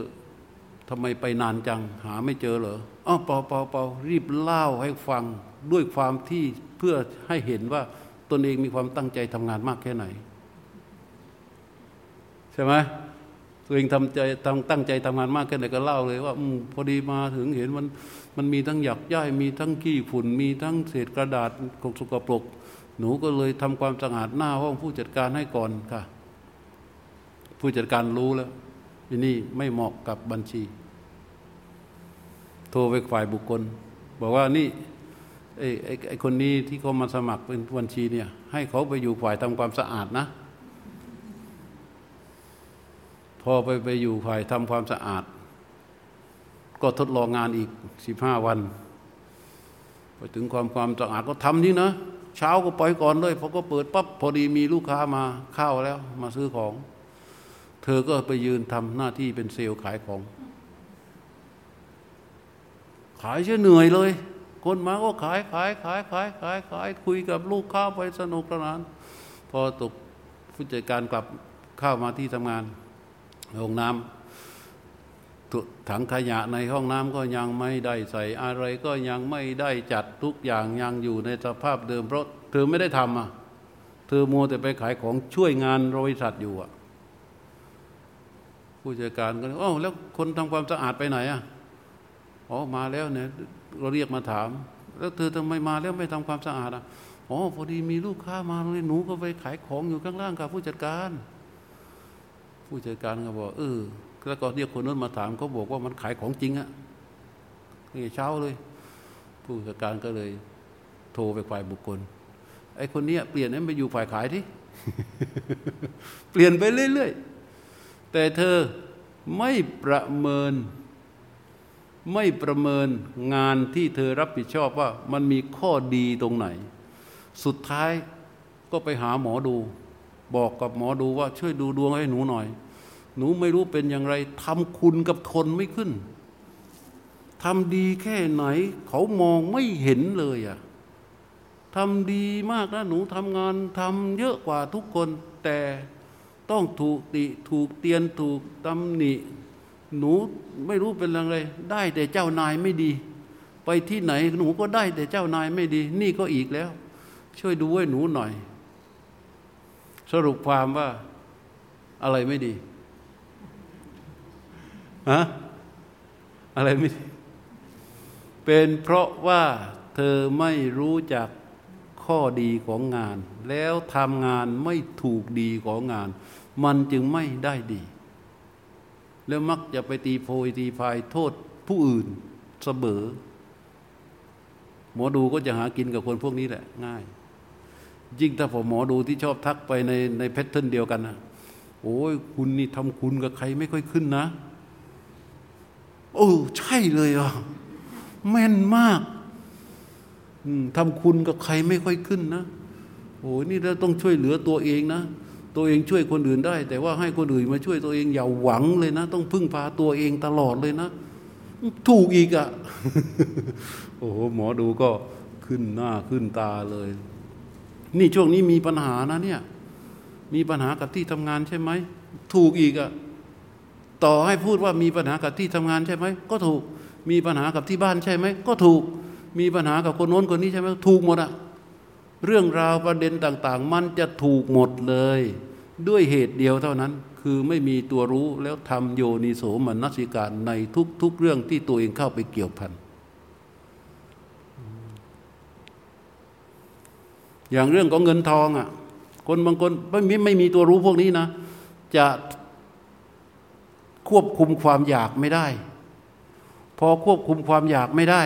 ทำไมไปนานจัง หาไม่เจอเหรออ๋อเปล่าเปล่าเปล่ารีบเล่าให้ฟังด้วยความที่เพื่อให้เห็นว่าตนเองมีความตั้งใจทำงานมากแค่ไหน ใช่ไหม ตัวเองทำใจตั้งตั้งใจทำงานมากแค่ไหนก็เล่าเลยว่าอพอดีมาถึงเห็นมันมันมีทั้งหยักย่ายมีทั้งขี้ฝุ่น มีทั้งเศษกระดาษกสกปรก หนูก็เลยทำความสะอาดหน้าห้องผู้จัดการให้ก่อนค่ะ ผู้จัดการรู้แล้วอันนี้ไม่เหมาะกับบัญชี โทรไปฝ่ายบุคคล บอกว่านี่ไอ้ไอ้คนนี้ที่เขามาสมัครเป็นบัญชีเนี่ย ให้เขาไปอยู่ฝ่ายทำความสะอาดนะ พอไปไปอยู่ฝ่ายทำความสะอาด ก็ทดลองงานอีกสิบห้าวันไปถึงความความสะอาดก็ทำนี่นะเช้าก็ปล่อยก่อนเลยพอก็เปิดปั๊บพอดีมีลูกค้ามาเข้าแล้วมาซื้อของ เธอก็ไปยืนทำหน้าที่เป็นเซลล์ขายของ ขายเชื่อเหนื่อยเลย คนมาก็ขายขายขายขายขายขายคุยกับลูกค้าไปสนุกสนาน พอตกผู้จัดการกลับเข้ามาที่ทำงาน ห้องน้ำถังขยะในห้องน้ำก็ยังไม่ได้ใส่อะไรก็ยังไม่ได้จัดทุกอย่างยังอยู่ในสภาพเดิม เพราะเธอไม่ได้ทำอะเธอมัวแต่ไปขายของช่วยงานบริษัทอยู่อะผู้จัดการก็อ๋อแล้วคนทำความสะอาดไปไหนอะอ๋อมาแล้วเนี่ยเราเรียกมาถาม แล้วเธอทำไมมาแล้วไม่ทำความสะอาดอะอ๋อพอดีมีลูกค้ามาเลยหนูก็ไปขายของอยู่ข้างล่างกับผู้จัดการ ผู้จัดการก็บอกเออแล้วก็เรียกคนนั้นมาถามเขาบอกว่ามันขายของจริงอะนี่เช้าเลย ผู้จัดการก็เลยโทรไปฝ่ายบุคคล ไอ้คนนี้เปลี่ยนให้ไปอยู่ฝ่ายขายที่เปลี่ยนไปเรื่อยๆ แต่เธอไม่ประเมิน ไม่ประเมินงานที่เธอรับผิดชอบว่ามันมีข้อดีตรงไหน สุดท้ายก็ไปหาหมอดู บอกกับหมอดูว่าช่วยดูดวงให้หนูหน่อย หนูไม่รู้เป็นอย่างไรทำคุณกับคนไม่ขึ้นทำดีแค่ไหน เขามองไม่เห็นเลยอะทำดีมากนะหนูทำงานทำเยอะกว่าทุกคน แต่ต้องถูกติถูกเตียนถูกตำหนิ หนูไม่รู้เป็นอะไร ได้แต่เจ้านายไม่ดี ไปที่ไหนหนูก็ได้แต่เจ้านายไม่ดี นี่ก็อีกแล้ว ช่วยดูให้หนูหน่อย สรุปความว่าอะไรไม่ดีฮะอะไรไม่ดี เป็นเพราะว่าเธอไม่รู้จักข้อดีของงาน แล้วทำงานไม่ถูกดีของงาน มันจึงไม่ได้ดี แล้วมักจะไปตีโพยตีพายโทษผู้อื่นเสมอหมอดูก็จะหากินกับคนพวกนี้แหละ ง่าย ยิ่งถ้าผมหมอดูที่ชอบทักไปในในแพทเทิร์นเดียวกันนะโอ้ยคุณนี่ทำคุณกับใครไม่ค่อยขึ้นนะโอ้ใช่เลยอะแม่นมากทำคุณกับใครไม่ค่อยขึ้นนะโอ้นี่เราต้องช่วยเหลือตัวเองนะ ตัวเองช่วยคนอื่นได้ แต่ว่าให้คนอื่นมาช่วยตัวเองอย่าหวังเลยนะ ต้องพึ่งพาตัวเองตลอดเลยนะ ถูกอีกอะ่ะ โอ้โหหมอดูก็ขึ้นหน้าขึ้นตาเลย นี่ช่วงนี้มีปัญหานะเนี่ย มีปัญหากับที่ทำงานใช่ไหม ถูกอีกอะต่อให้พูดว่ามีปัญหากับที่ทำงานใช่ไหม ก็ถูก มีปัญหากับที่บ้านใช่ไหม ก็ถูก มีปัญหากับคนโน้นคนนี้ใช่ไหมถูกหมดอะเรื่องราวประเด็นต่าง ๆ มันจะถูกหมดเลย ด้วยเหตุเดียวเท่านั้น คือไม่มีตัวรู้แล้วทำโยนิโสมนัสิการในทุก ๆ เรื่องที่ตัวเองเข้าไปเกี่ยวพัน อย่างเรื่องของเงินทองอะคนบางคนไม่มีไม่มีตัวรู้พวกนี้นะ จะควบคุมความอยากไม่ได้ พอควบคุมความอยากไม่ได้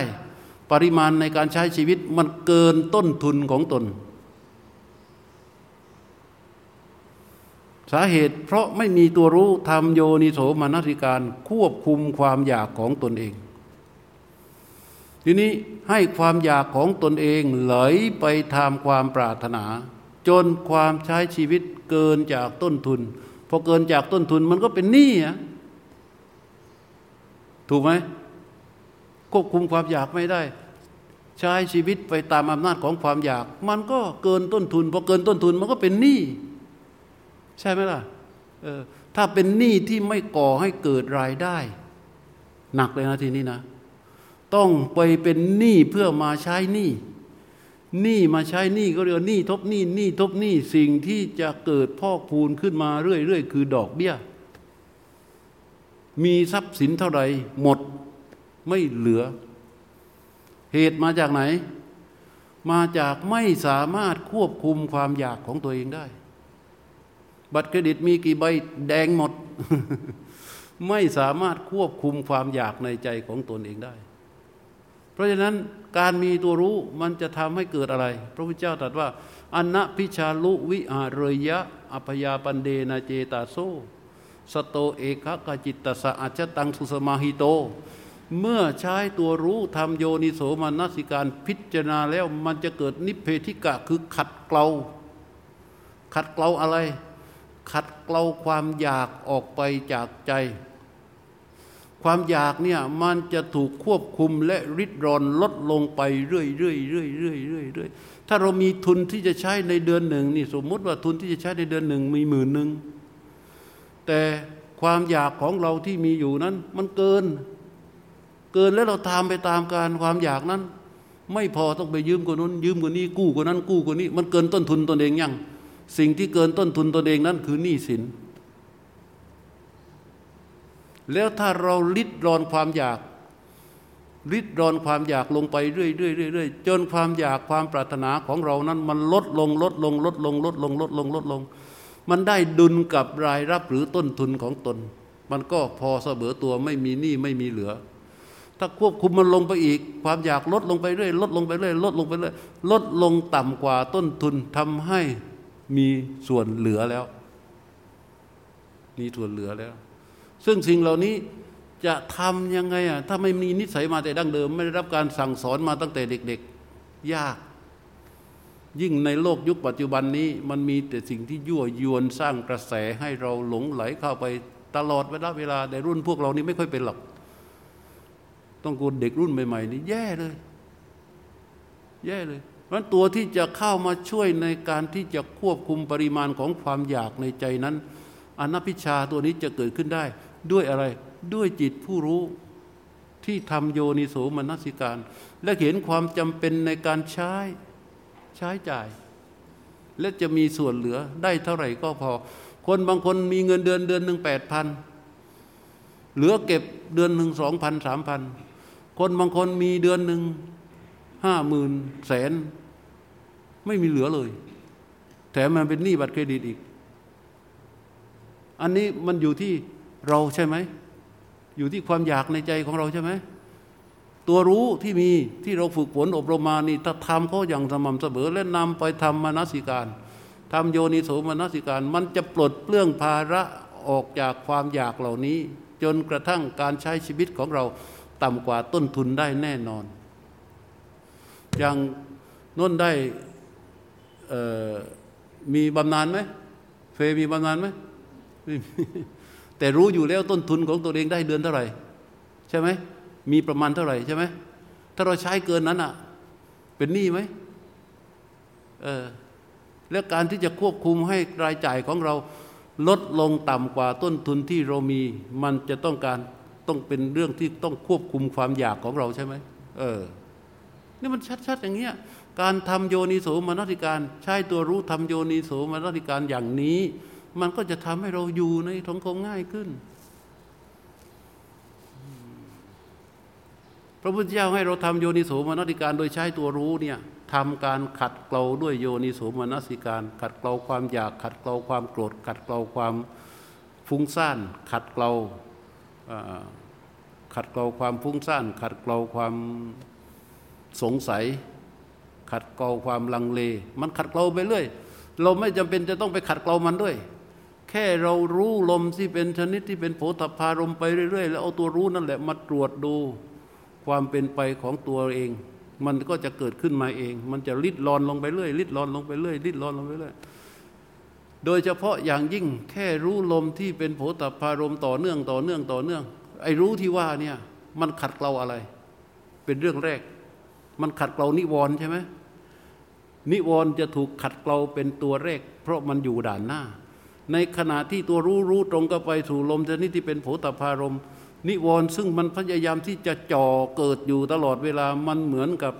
ปริมาณในการใช้ชีวิตมันเกินต้นทุนของตน สาเหตุเพราะไม่มีตัวรู้ทำโยนิโสมนสิการ ควบคุมความอยากของตนเอง ทีนี้ให้ความอยากของตนเองไหลไปทำความปรารถนา จนความใช้ชีวิตเกินจากต้นทุนพอเกินจากต้นทุนมันก็เป็นหนี้อะถูกไหมควบคุมความอยากไม่ได้ ใช้ชีวิตไปตามอำนาจของความอยาก มันก็เกินต้นทุนพอเกินต้นทุนมันก็เป็นหนี้ใช่ไหมล่ะออถ้าเป็นหนี้ที่ไม่ก่อให้เกิดรายได้ หนักเลยนะทีนี้นะ ต้องไปเป็นหนี้เพื่อมาใช้หนี้หนี้มาใช้หนี้ก็เรียกหนี้ทบหนี้หนี้ทบหนี้สิ่งที่จะเกิดพอกพูนขึ้นมาเรื่อยๆคือดอกเบี้ย มีทรัพย์สินเท่าไหร่หมดไม่เหลือ เหตุมาจากไหน มาจากไม่สามารถควบคุมความอยากของตัวเองได้ บัตรเครดิตมีกี่ใบแดงหมด ไม่สามารถควบคุมความอยากในใจของตนเองได้ เพราะฉะนั้นการมีตัวรู้มันจะทำให้เกิดอะไร พระพุทธเจ้าตรัสว่าอนนพิชาลุวิอาเรยะอภยาปันเดนาเจตาโซสโตเอกกจิตตสะอัจตังสุสมาหิโต เมื่อใช้ตัวรู้ทำโยนิโสมนสิการพิจารณาแล้วมันจะเกิดนิเพธิกะคือขัดเกลาขัดเกลาอะไร ขัดเกลาความอยากออกไปจากใจ ความอยากเนี่ยมันจะถูกควบคุมและริดรอนลดลงไปเรื่อยเรื่อยเรื่อยเรื่อยเรื่อยเรื่อยถ้าเรามีทุนที่จะใช้ในเดือนหนึ่งนี่สมมติว่าทุนที่จะใช้ในเดือนหนึ่งมีหมื่นหนึ่งแต่ความอยากของเราที่มีอยู่นั้น มันเกิน เกินแล้วเราทำไปตามการความอยากนั้น ไม่พอต้องไปยืมคนนู้น ยืมคนนี้กู้คนนั้นกู้คนนี้ มันเกินต้นทุนตนเองยังสิ่งที่เกินต้นทุนตนเองนั้นคือหนี้สิน แล้วถ้าเราลิดรอนความอยากริดรอนความอยากลงไปเรื่อยๆเรื่อยๆจนความอยากความปรารถนาของเรานั้นมันลดลงลดลงลดลงลดลงลดลงลดลง มันได้ดุลกับรายรับหรือต้นทุนของตน มันก็พอเสมอตัวไม่มีหนี้ไม่มีเหลือ ถ้าควบคุมมันลงไปอีก ความอยากลดลงไปเรื่อยลดลงไปเรื่อยลดลงไปเรื่อยลดลงต่ำกว่าต้นทุนทำให้มีส่วนเหลือแล้ว มีส่วนเหลือแล้ว ซึ่งสิ่งเหล่านี้จะทำยังไงอะถ้าไม่มีนิสัยมาแต่ดั้งเดิม ไม่ได้รับการสั่งสอนมาตั้งแต่เด็กๆ ยาก ยิ่งในโลกยุคปัจจุบันนี้ มันมีแต่สิ่งที่ยั่วยวนสร้างกระแสให้เราหลงไหลเข้าไปตลอดเวลาเวลาในรุ่นพวกเรานี่ไม่ค่อยเป็นหรอกต้องกูเด็กรุ่นใหม่ๆนี่แย่เลย แย่เลยเพราะตัวที่จะเข้ามาช่วยในการที่จะควบคุมปริมาณของความอยากในใจนั้นอนัพิชาตัวนี้จะเกิดขึ้นได้ ด้วยอะไรด้วยจิตผู้รู้ที่ทำโยนิโสมนสิการ และเห็นความจำเป็นในการใช้ใช้จ่าย และจะมีส่วนเหลือได้เท่าไหร่ก็พอ คนบางคนมีเงินเดือนเดือนหนึ่งแปดพันเหลือเก็บเดือนหนึ่งสองพันสามพันคนบางคนมีเดือนหนึ่งห้าหมื่นแสน ไม่มีเหลือเลย แถมมันเป็นหนี้บัตรเครดิตอีก อันนี้มันอยู่ที่ เราใช่ไหม อยู่ที่ความอยากในใจของเราใช่ไหม ตัวรู้ที่มีที่เราฝึกฝนอบรมมานี่ถ้าทำเขาอย่างสม่ำเสมอและนำไปทำมนสิการทำโยนิโสมนสิการ มันจะปลดเปลื้องภาระออกจากความอยากเหล่านี้ จนกระทั่งการใช้ชีวิตของเราต่ำกว่าต้นทุนได้แน่นอน อย่างน้นได้มีบำนาญไหมเฟมีบำนาญไหม แต่รู้อยู่แล้วต้นทุนของตัวเองได้เดือนเท่าไหร่ ใช่ไหมมีประมาณเท่าไหร่ใช่ไหมถ้าเราใช้เกินนั้นอะ เป็นหนี้ไหมเออแล้วการที่จะควบคุมให้รายจ่ายของเราลดลงต่ำกว่าต้นทุนที่เรามี มันจะต้องการต้องเป็นเรื่องที่ต้องควบคุมความอยากของเราใช่ไหมเออนี่มันชัดๆอย่างเงี้ยการทำโยนิโสมนสิการ ใช้ตัวรู้ทำโยนิโสมนสิการอย่างนี้ มันก็จะทำให้เราอยู่ในทงคงง่ายขึ้น พระพุทธเจ้าให้เราทำโยนิโสมนสิการโดยใช้ตัวรู้เนี่ยทำการขัดเกลาด้วยโยนิโสมนสิการ ขัดเกลาความอยาก ขัดเกลาความโกรธ ขัดเกลาความฟุ้งซ่าน ขัดเกลาขัดเกลาความฟุ้งซ่าน ขัดเกลาความสงสัย ขัดเกลาความลังเล มันขัดเกลาไปเรื่อยเราไม่จำเป็นจะต้องไปขัดเกลามันด้วย แค่เรารู้ลมที่เป็นชนิดที่เป็นโผฏฐารมไปเรื่อย ๆ แล้วเอาตัวรู้นั่นแหละมาตรวจดูความเป็นไปของตัวเอง มันก็จะเกิดขึ้นมาเอง มันจะลิดรอนลงไปเรื่อยลิดรอนลงไปเรื่อยลิดรอนลงไปเรื่อยโดยเฉพาะอย่างยิ่งแค่รู้ลมที่เป็นโผฏฐารมต่อเนื่องต่อเนื่องต่อเนื่อง ไอ้รู้ที่ว่าเนี่ยมันขัดเกลาอะไร เป็นเรื่องแรก มันขัดเกลานิวรณ์ใช่ไหมนิวรณ์จะถูกขัดเกลาเป็นตัวแรก เพราะมันอยู่ด่านหน้า ในขณะที่ตัวรู้รู้ตรงก็ไปสู่ลมชนิดที่เป็นโผตพารมนิวรณ์ซึ่งมันพยายามที่จะจ่อเกิดอยู่ตลอดเวลามันเหมือนกับ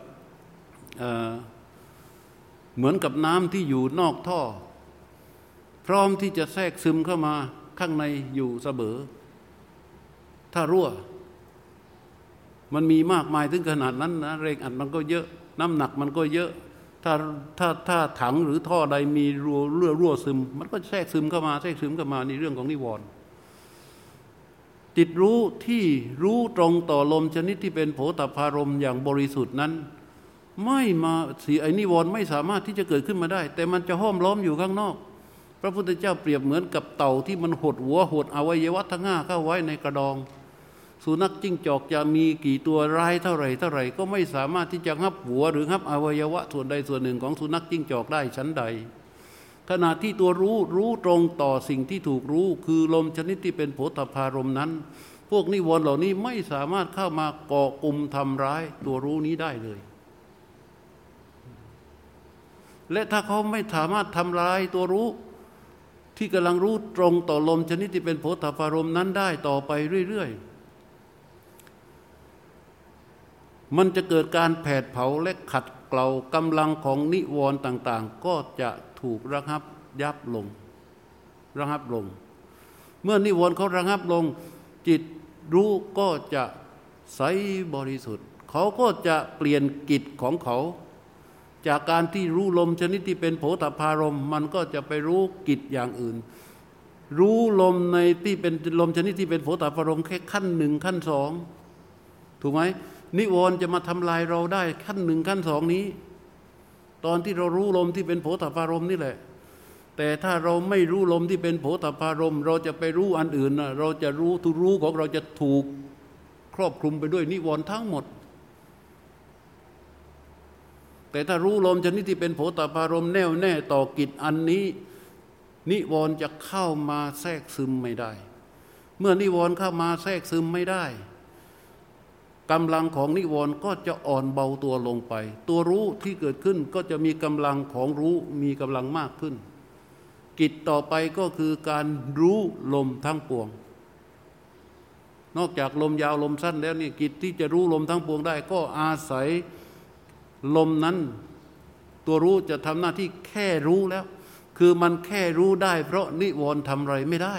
เเหมือนกับน้ำที่อยู่นอกท่อ พร้อมที่จะแทรกซึมเข้ามาข้างในอยู่เสมอถ้ารั่ว มันมีมากมายถึงขนาดนั้นนะเรงอัดมันก็เยอะ น้ำหนักมันก็เยอะ ถ้าถ้าถ้าถังหรือท่อใดมีรั่วรั่วรั่วซึม มันก็แทรกซึมเข้ามาแทรกซึมเข้ามาในเรื่องของนิวรณ์จิตรู้ที่รู้ตรงต่อลมชนิดที่เป็นโผฏฐารมอย่างบริสุทธิ์นั้น ไม่มาสีไอ้นิวรณ์ไม่สามารถที่จะเกิดขึ้นมาได้ แต่มันจะห้อมล้อมอยู่ข้างนอก พระพุทธเจ้าเปรียบเหมือนกับเต่าที่มันหดหัวหดอวัยวะทั้งห้าเข้าไว้ในกระดอง สุนัขจิ้งจอกจะมีกี่ตัวร้ายเท่าไหร่เท่าไหร่ก็ไม่สามารถที่จะงับหัวหรืองับอวัยวะส่วนใดส่วนหนึ่งของสุนัขจิ้งจอกได้ชั้นใด ขณะที่ตัวรู้รู้ตรงต่อสิ่งที่ถูกรู้ คือลมชนิดที่เป็นโผฏฐารมนั้น พวกนิวรณ์เหล่านี้ไม่สามารถเข้ามาก่อกลุ่มทำร้ายตัวรู้นี้ได้เลย และถ้าเขาไม่สามารถทำลายตัวรู้ที่กำลังรู้ตรงต่อลมชนิดที่เป็นโผฏฐารมนั้นได้ต่อไปเรื่อย ๆ มันจะเกิดการแผดเผาและขัดเกลากำลังของนิวรณ์ต่างๆ ก็จะถูกระงับยับลงระงับลง เมื่อนิวรณ์เขาระงับลง จิตรู้ก็จะใสบริสุทธิ์ เขาก็จะเปลี่ยนกิจของเขา จากการที่รู้ลมชนิดที่เป็นโผฏฐารมมันก็จะไปรู้กิจอย่างอื่น รู้ลมในที่เป็นลมชนิดที่เป็นโผฏฐารมแค่ขั้นหนึ่งขั้นสองถูกไหม นิวรณ์จะมาทำลายเราได้ขั้นหนึ่งขั้นสองนี้ ตอนที่เรารู้ลมที่เป็นโผฏฐารมนี่แหละ แต่ถ้าเราไม่รู้ลมที่เป็นโผฏฐารม เราจะไปรู้อันอื่นนะเราจะรู้ทุรู้ของเราจะถูกครอบคลุมไปด้วยนิวรณ์ทั้งหมด แต่ถ้ารู้ลมชนิดที่เป็นโผฏฐารมแน่วแน่ต่อกิจอันนี้ นิวรณ์จะเข้ามาแทรกซึมไม่ได้ เมื่อนิวรณ์เข้ามาแทรกซึมไม่ได้ กำลังของนิวรณ์ก็จะอ่อนเบาตัวลงไป ตัวรู้ที่เกิดขึ้นก็จะมีกำลังของรู้มีกำลังมากขึ้น กิจต่อไปก็คือการรู้ลมทั้งปวง นอกจากลมยาวลมสั้นแล้วนี่กิจที่จะรู้ลมทั้งปวงได้ ก็อาศัยลมนั้น ตัวรู้จะทำหน้าที่แค่รู้แล้ว คือมันแค่รู้ได้ เพราะนิวรณ์ทำอะไรไม่ได้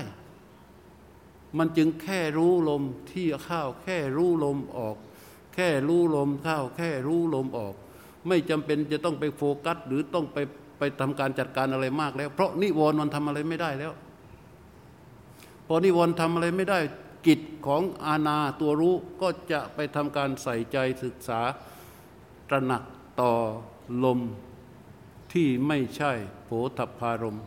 มันจึงแค่รู้ลมที่เข้าแค่รู้ลมออก แค่รู้ลมเข้าแค่รู้ลมออก ไม่จำเป็นจะต้องไปโฟกัส หรือต้องไปไปทำการจัดการอะไรมากแล้ว เพราะนิวรณ์มันทำอะไรไม่ได้แล้ว พอนิวรณ์ทำอะไรไม่ได้ กิจของอาณาตัวรู้ก็จะไปทำการใส่ใจศึกษาตระหนักต่อลมที่ไม่ใช่โผฏฐารม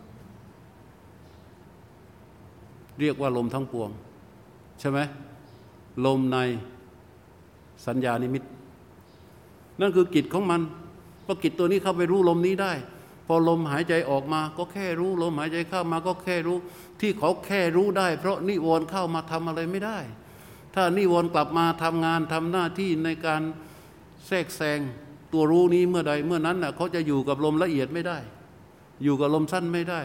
เรียกว่าลมทั้งปวง ใช่ไหมลมในสัญญานิมิต นั่นคือกิจของมันพอกิจตัวนี้เข้าไปรู้ลมนี้ได้ พอลมหายใจออกมาก็แค่รู้ลมหายใจเข้ามาก็แค่รู้ ที่เขาแค่รู้ได้ เพราะนิวรณ์เข้ามาทำอะไรไม่ได้ ถ้านิวรณ์กลับมาทำงานทำหน้าที่ในการแทรกแซงตัวรู้นี้เมื่อใดเมื่อนั้นน่ะเขาจะอยู่กับลมละเอียดไม่ได้ อยู่กับลมสั้นไม่ได้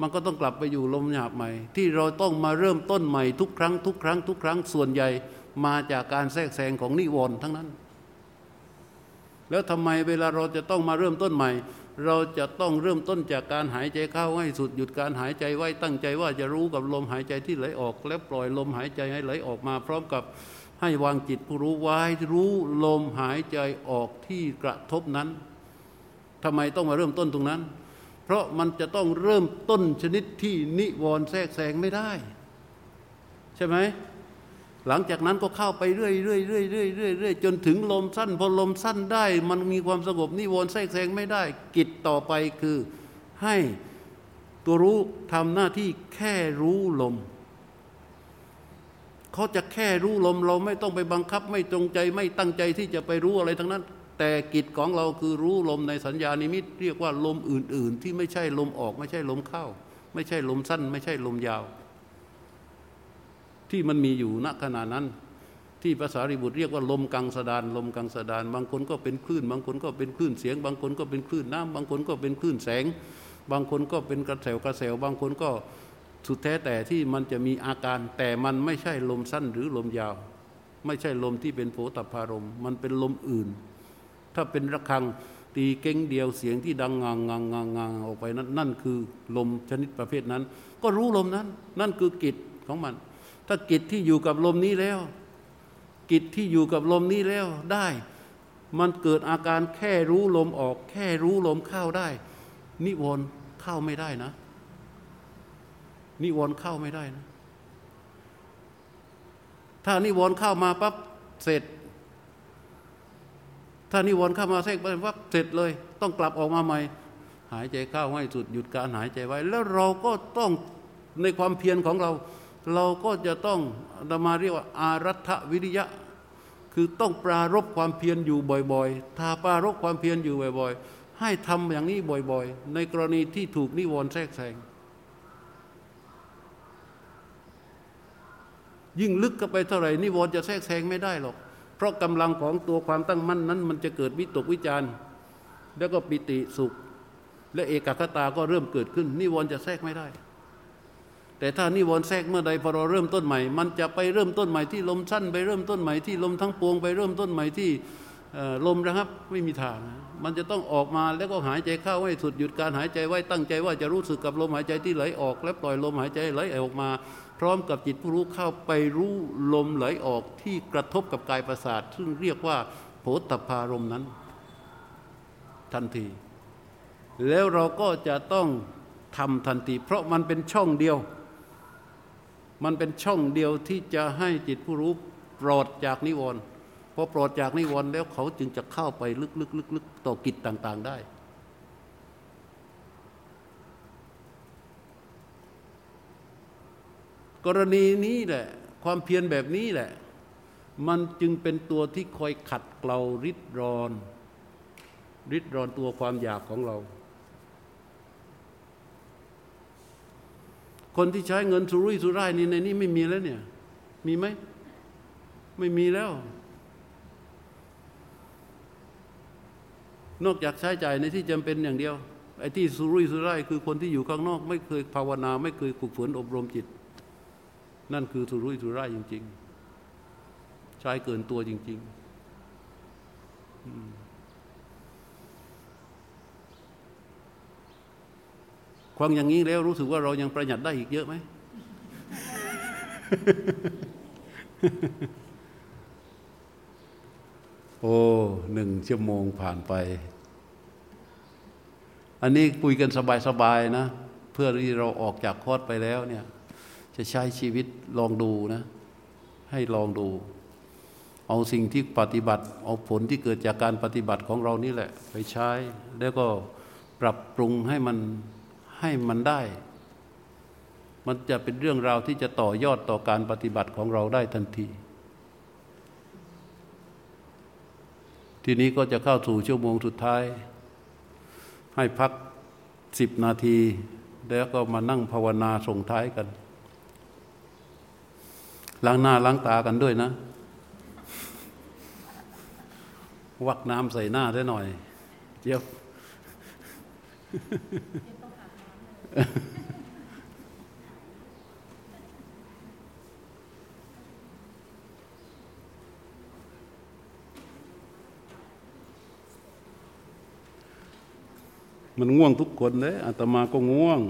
มันก็ต้องกลับไปอยู่ลมหยาบใหม่ ที่เราต้องมาเริ่มต้นใหม่ทุกครั้งทุกครั้งทุกครั้งส่วนใหญ่มาจากการแทรกแซงของนิวรณ์ทั้งนั้น แล้วทำไมเวลาเราจะต้องมาเริ่มต้นใหม่ เราจะต้องเริ่มต้นจากการหายใจเข้าให้สุดหยุดการหายใจไว้ตั้งใจว่าจะรู้กับลมหายใจที่ไหลออก แล้วปล่อยลมหายใจให้ไหลออกมา พร้อมกับให้วางจิตผู้รู้ไว้รู้ลมหายใจออกที่กระทบนั้นทำไมต้องมาเริ่มต้นตรงนั้น เพราะมันจะต้องเริ่มต้นชนิดที่นิวรณ์แทรกแซงไม่ได้ ใช่ไหมหลังจากนั้นก็เข้าไปเรื่อยเรื่อยเรื่อยเรื่อยเรื่อยเรื่อยจนถึงลมสั้นพอลมสั้นได้ มันมีความสงบนิวรณ์แทรกแซงไม่ได้ กิจต่อไปคือให้ตัวรู้ทำหน้าที่แค่รู้ลมเขาจะแค่รู้ลมเราไม่ต้องไปบังคับไม่จงใจไม่ตั้งใจที่จะไปรู้อะไรทั้งนั้น แต่กิจของเราคือรู้ลมในสัญญานิมิต เรียกว่าลมอื่น ๆ ที่ไม่ใช่ลมออก ไม่ใช่ลมเข้า ไม่ใช่ลมสั้น ไม่ใช่ลมยาว ที่มันมีอยู่ณขณะนั้น ที่ภาษาริบุตรเรียกว่าลมกังสดานลมกังสดาน บางคนก็เป็นคลื่น บางคนก็เป็นคลื่นเสียง บางคนก็เป็นคลื่นน้ำบางคนก็เป็นคลื่นแสง บางคนก็เป็นกระแสวกระแสวบางคนก็สุดแท้แต่ที่มันจะมีอาการแต่มันไม่ใช่ลมสั้นหรือลมยาว ไม่ใช่ลมที่เป็นโผตพารมมันเป็นลมอื่น ถ้าเป็นระฆังตีเก้งเดียวเสียงที่ดังงางงางงางงางออกไปนั้นนั่นคือลมชนิดประเภทนั้น ก็รู้ลมนั้น นั่นคือกิจของมัน ถ้ากิจที่อยู่กับลมนี้แล้ว กิจที่อยู่กับลมนี้แล้วได้ มันเกิดอาการแค่รู้ลมออก แค่รู้ลมเข้าได้ นิวรณ์เข้าไม่ได้นะ นิวรณ์เข้าไม่ได้นะ ถ้านิวรณ์เข้ามาปั๊บเสร็จ ถ้านิวรณ์เข้ามาแทรกไปปั๊บเสร็จเลย ต้องกลับออกมาใหม่ หายใจเข้าให้สุดหยุดการหายใจไว้ แล้วเราก็ต้องในความเพียรของเรา เราก็จะต้องธรรมาเรียกว่าอารัฐวิริยะ คือต้องปรารบความเพียรอยู่บ่อยๆ ถ้าปรารบความเพียรอยู่บ่อย ๆ ให้ทำอย่างนี้บ่อยๆ ในกรณีที่ถูกนิวรณ์แทรกแซงยิ่งลึกเข้าไปเท่าไหร่นิวรณ์จะแทรกแซงไม่ได้หรอก เพราะกำลังของตัวความตั้งมั่นนั้น มันจะเกิดวิตกวิจารณ์แล้วก็ปิติสุข และเอกคตาก็เริ่มเกิดขึ้น นิวรณ์จะแทรกไม่ได้ แต่ถ้านิวรณ์แทรกเมื่อใดพอเราเริ่มต้นใหม่ มันจะไปเริ่มต้นใหม่ที่ลมสั้นไปเริ่มต้นใหม่ที่ลมทั้งปวงไปเริ่มต้นใหม่ที่ลมนะครับไม่มีทาง มันจะต้องออกมาแล้วก็หายใจเข้าให้สุดหยุดการหายใจไว้ตั้งใจว่าจะรู้สึกกับลมหายใจที่ไหลออก และปล่อยลมหายใจไหลออกมา พร้อมกับจิตผู้รู้เข้าไปรู้ลมไหลออกที่กระทบกับกายประสาท ซึ่งเรียกว่าโผฏฐารมนั้น ทันที แล้วเราก็จะต้องทำทันที เพราะมันเป็นช่องเดียว มันเป็นช่องเดียวที่จะให้จิตผู้รู้ปลอดจากนิวรณ์ อปลอดจากนิวรณ์แล้วเขาจึงจะเข้าไปลึกๆๆต่อกิจต่าง ๆได้ กรณีนี้แหละ ความเพียรแบบนี้แหละ มันจึงเป็นตัวที่คอยขัดเกลาริดรอน ริดรอนตัวความอยากของเรา คนที่ใช้เงินสุรุ่ยสุร่ายนี่ในนี้ไม่มีแล้วเนี่ย มีไหม ไม่มีแล้ว นอกจากใช้จ่ายในที่จำเป็นอย่างเดียว ไอ้ที่สุรุ่ยสุร่ายคือคนที่อยู่ข้างนอก ไม่เคยภาวนาไม่เคยฝึกฝนอบรมจิต นั่นคือสุรุ่ยสุร่ายจริง ๆ ใช้เกินตัวจริง ๆ ความอย่างนี้แล้วรู้สึกว่าเรายังประหยัดได้อีกเยอะไหม โอ้หนึ่งชั่วโมงผ่านไป อันนี้คุยกันสบายๆนะ เพื่อที่เราออกจากคอร์สไปแล้วเนี่ย จะใช้ชีวิตลองดูนะ ให้ลองดู เอาสิ่งที่ปฏิบัติ เอาผลที่เกิดจากการปฏิบัติของเรานี่แหละ ไปใช้ แล้วก็ปรับปรุงให้มันให้มันได้ มันจะเป็นเรื่องราวที่จะต่อยอดต่อการปฏิบัติของเราได้ทันที ทีนี้ก็จะเข้าสู่ชั่วโมงสุดท้าย ให้พักสิบนาที แล้วก็มานั่งภาวนาส่งท้ายกันล้างหน้าล้างตากันด้วยนะ วักน้ำใส่หน้าได้หน่อย เจี๊ยบ มันง่วงทุกคนเลยอาตมาก็ง่วง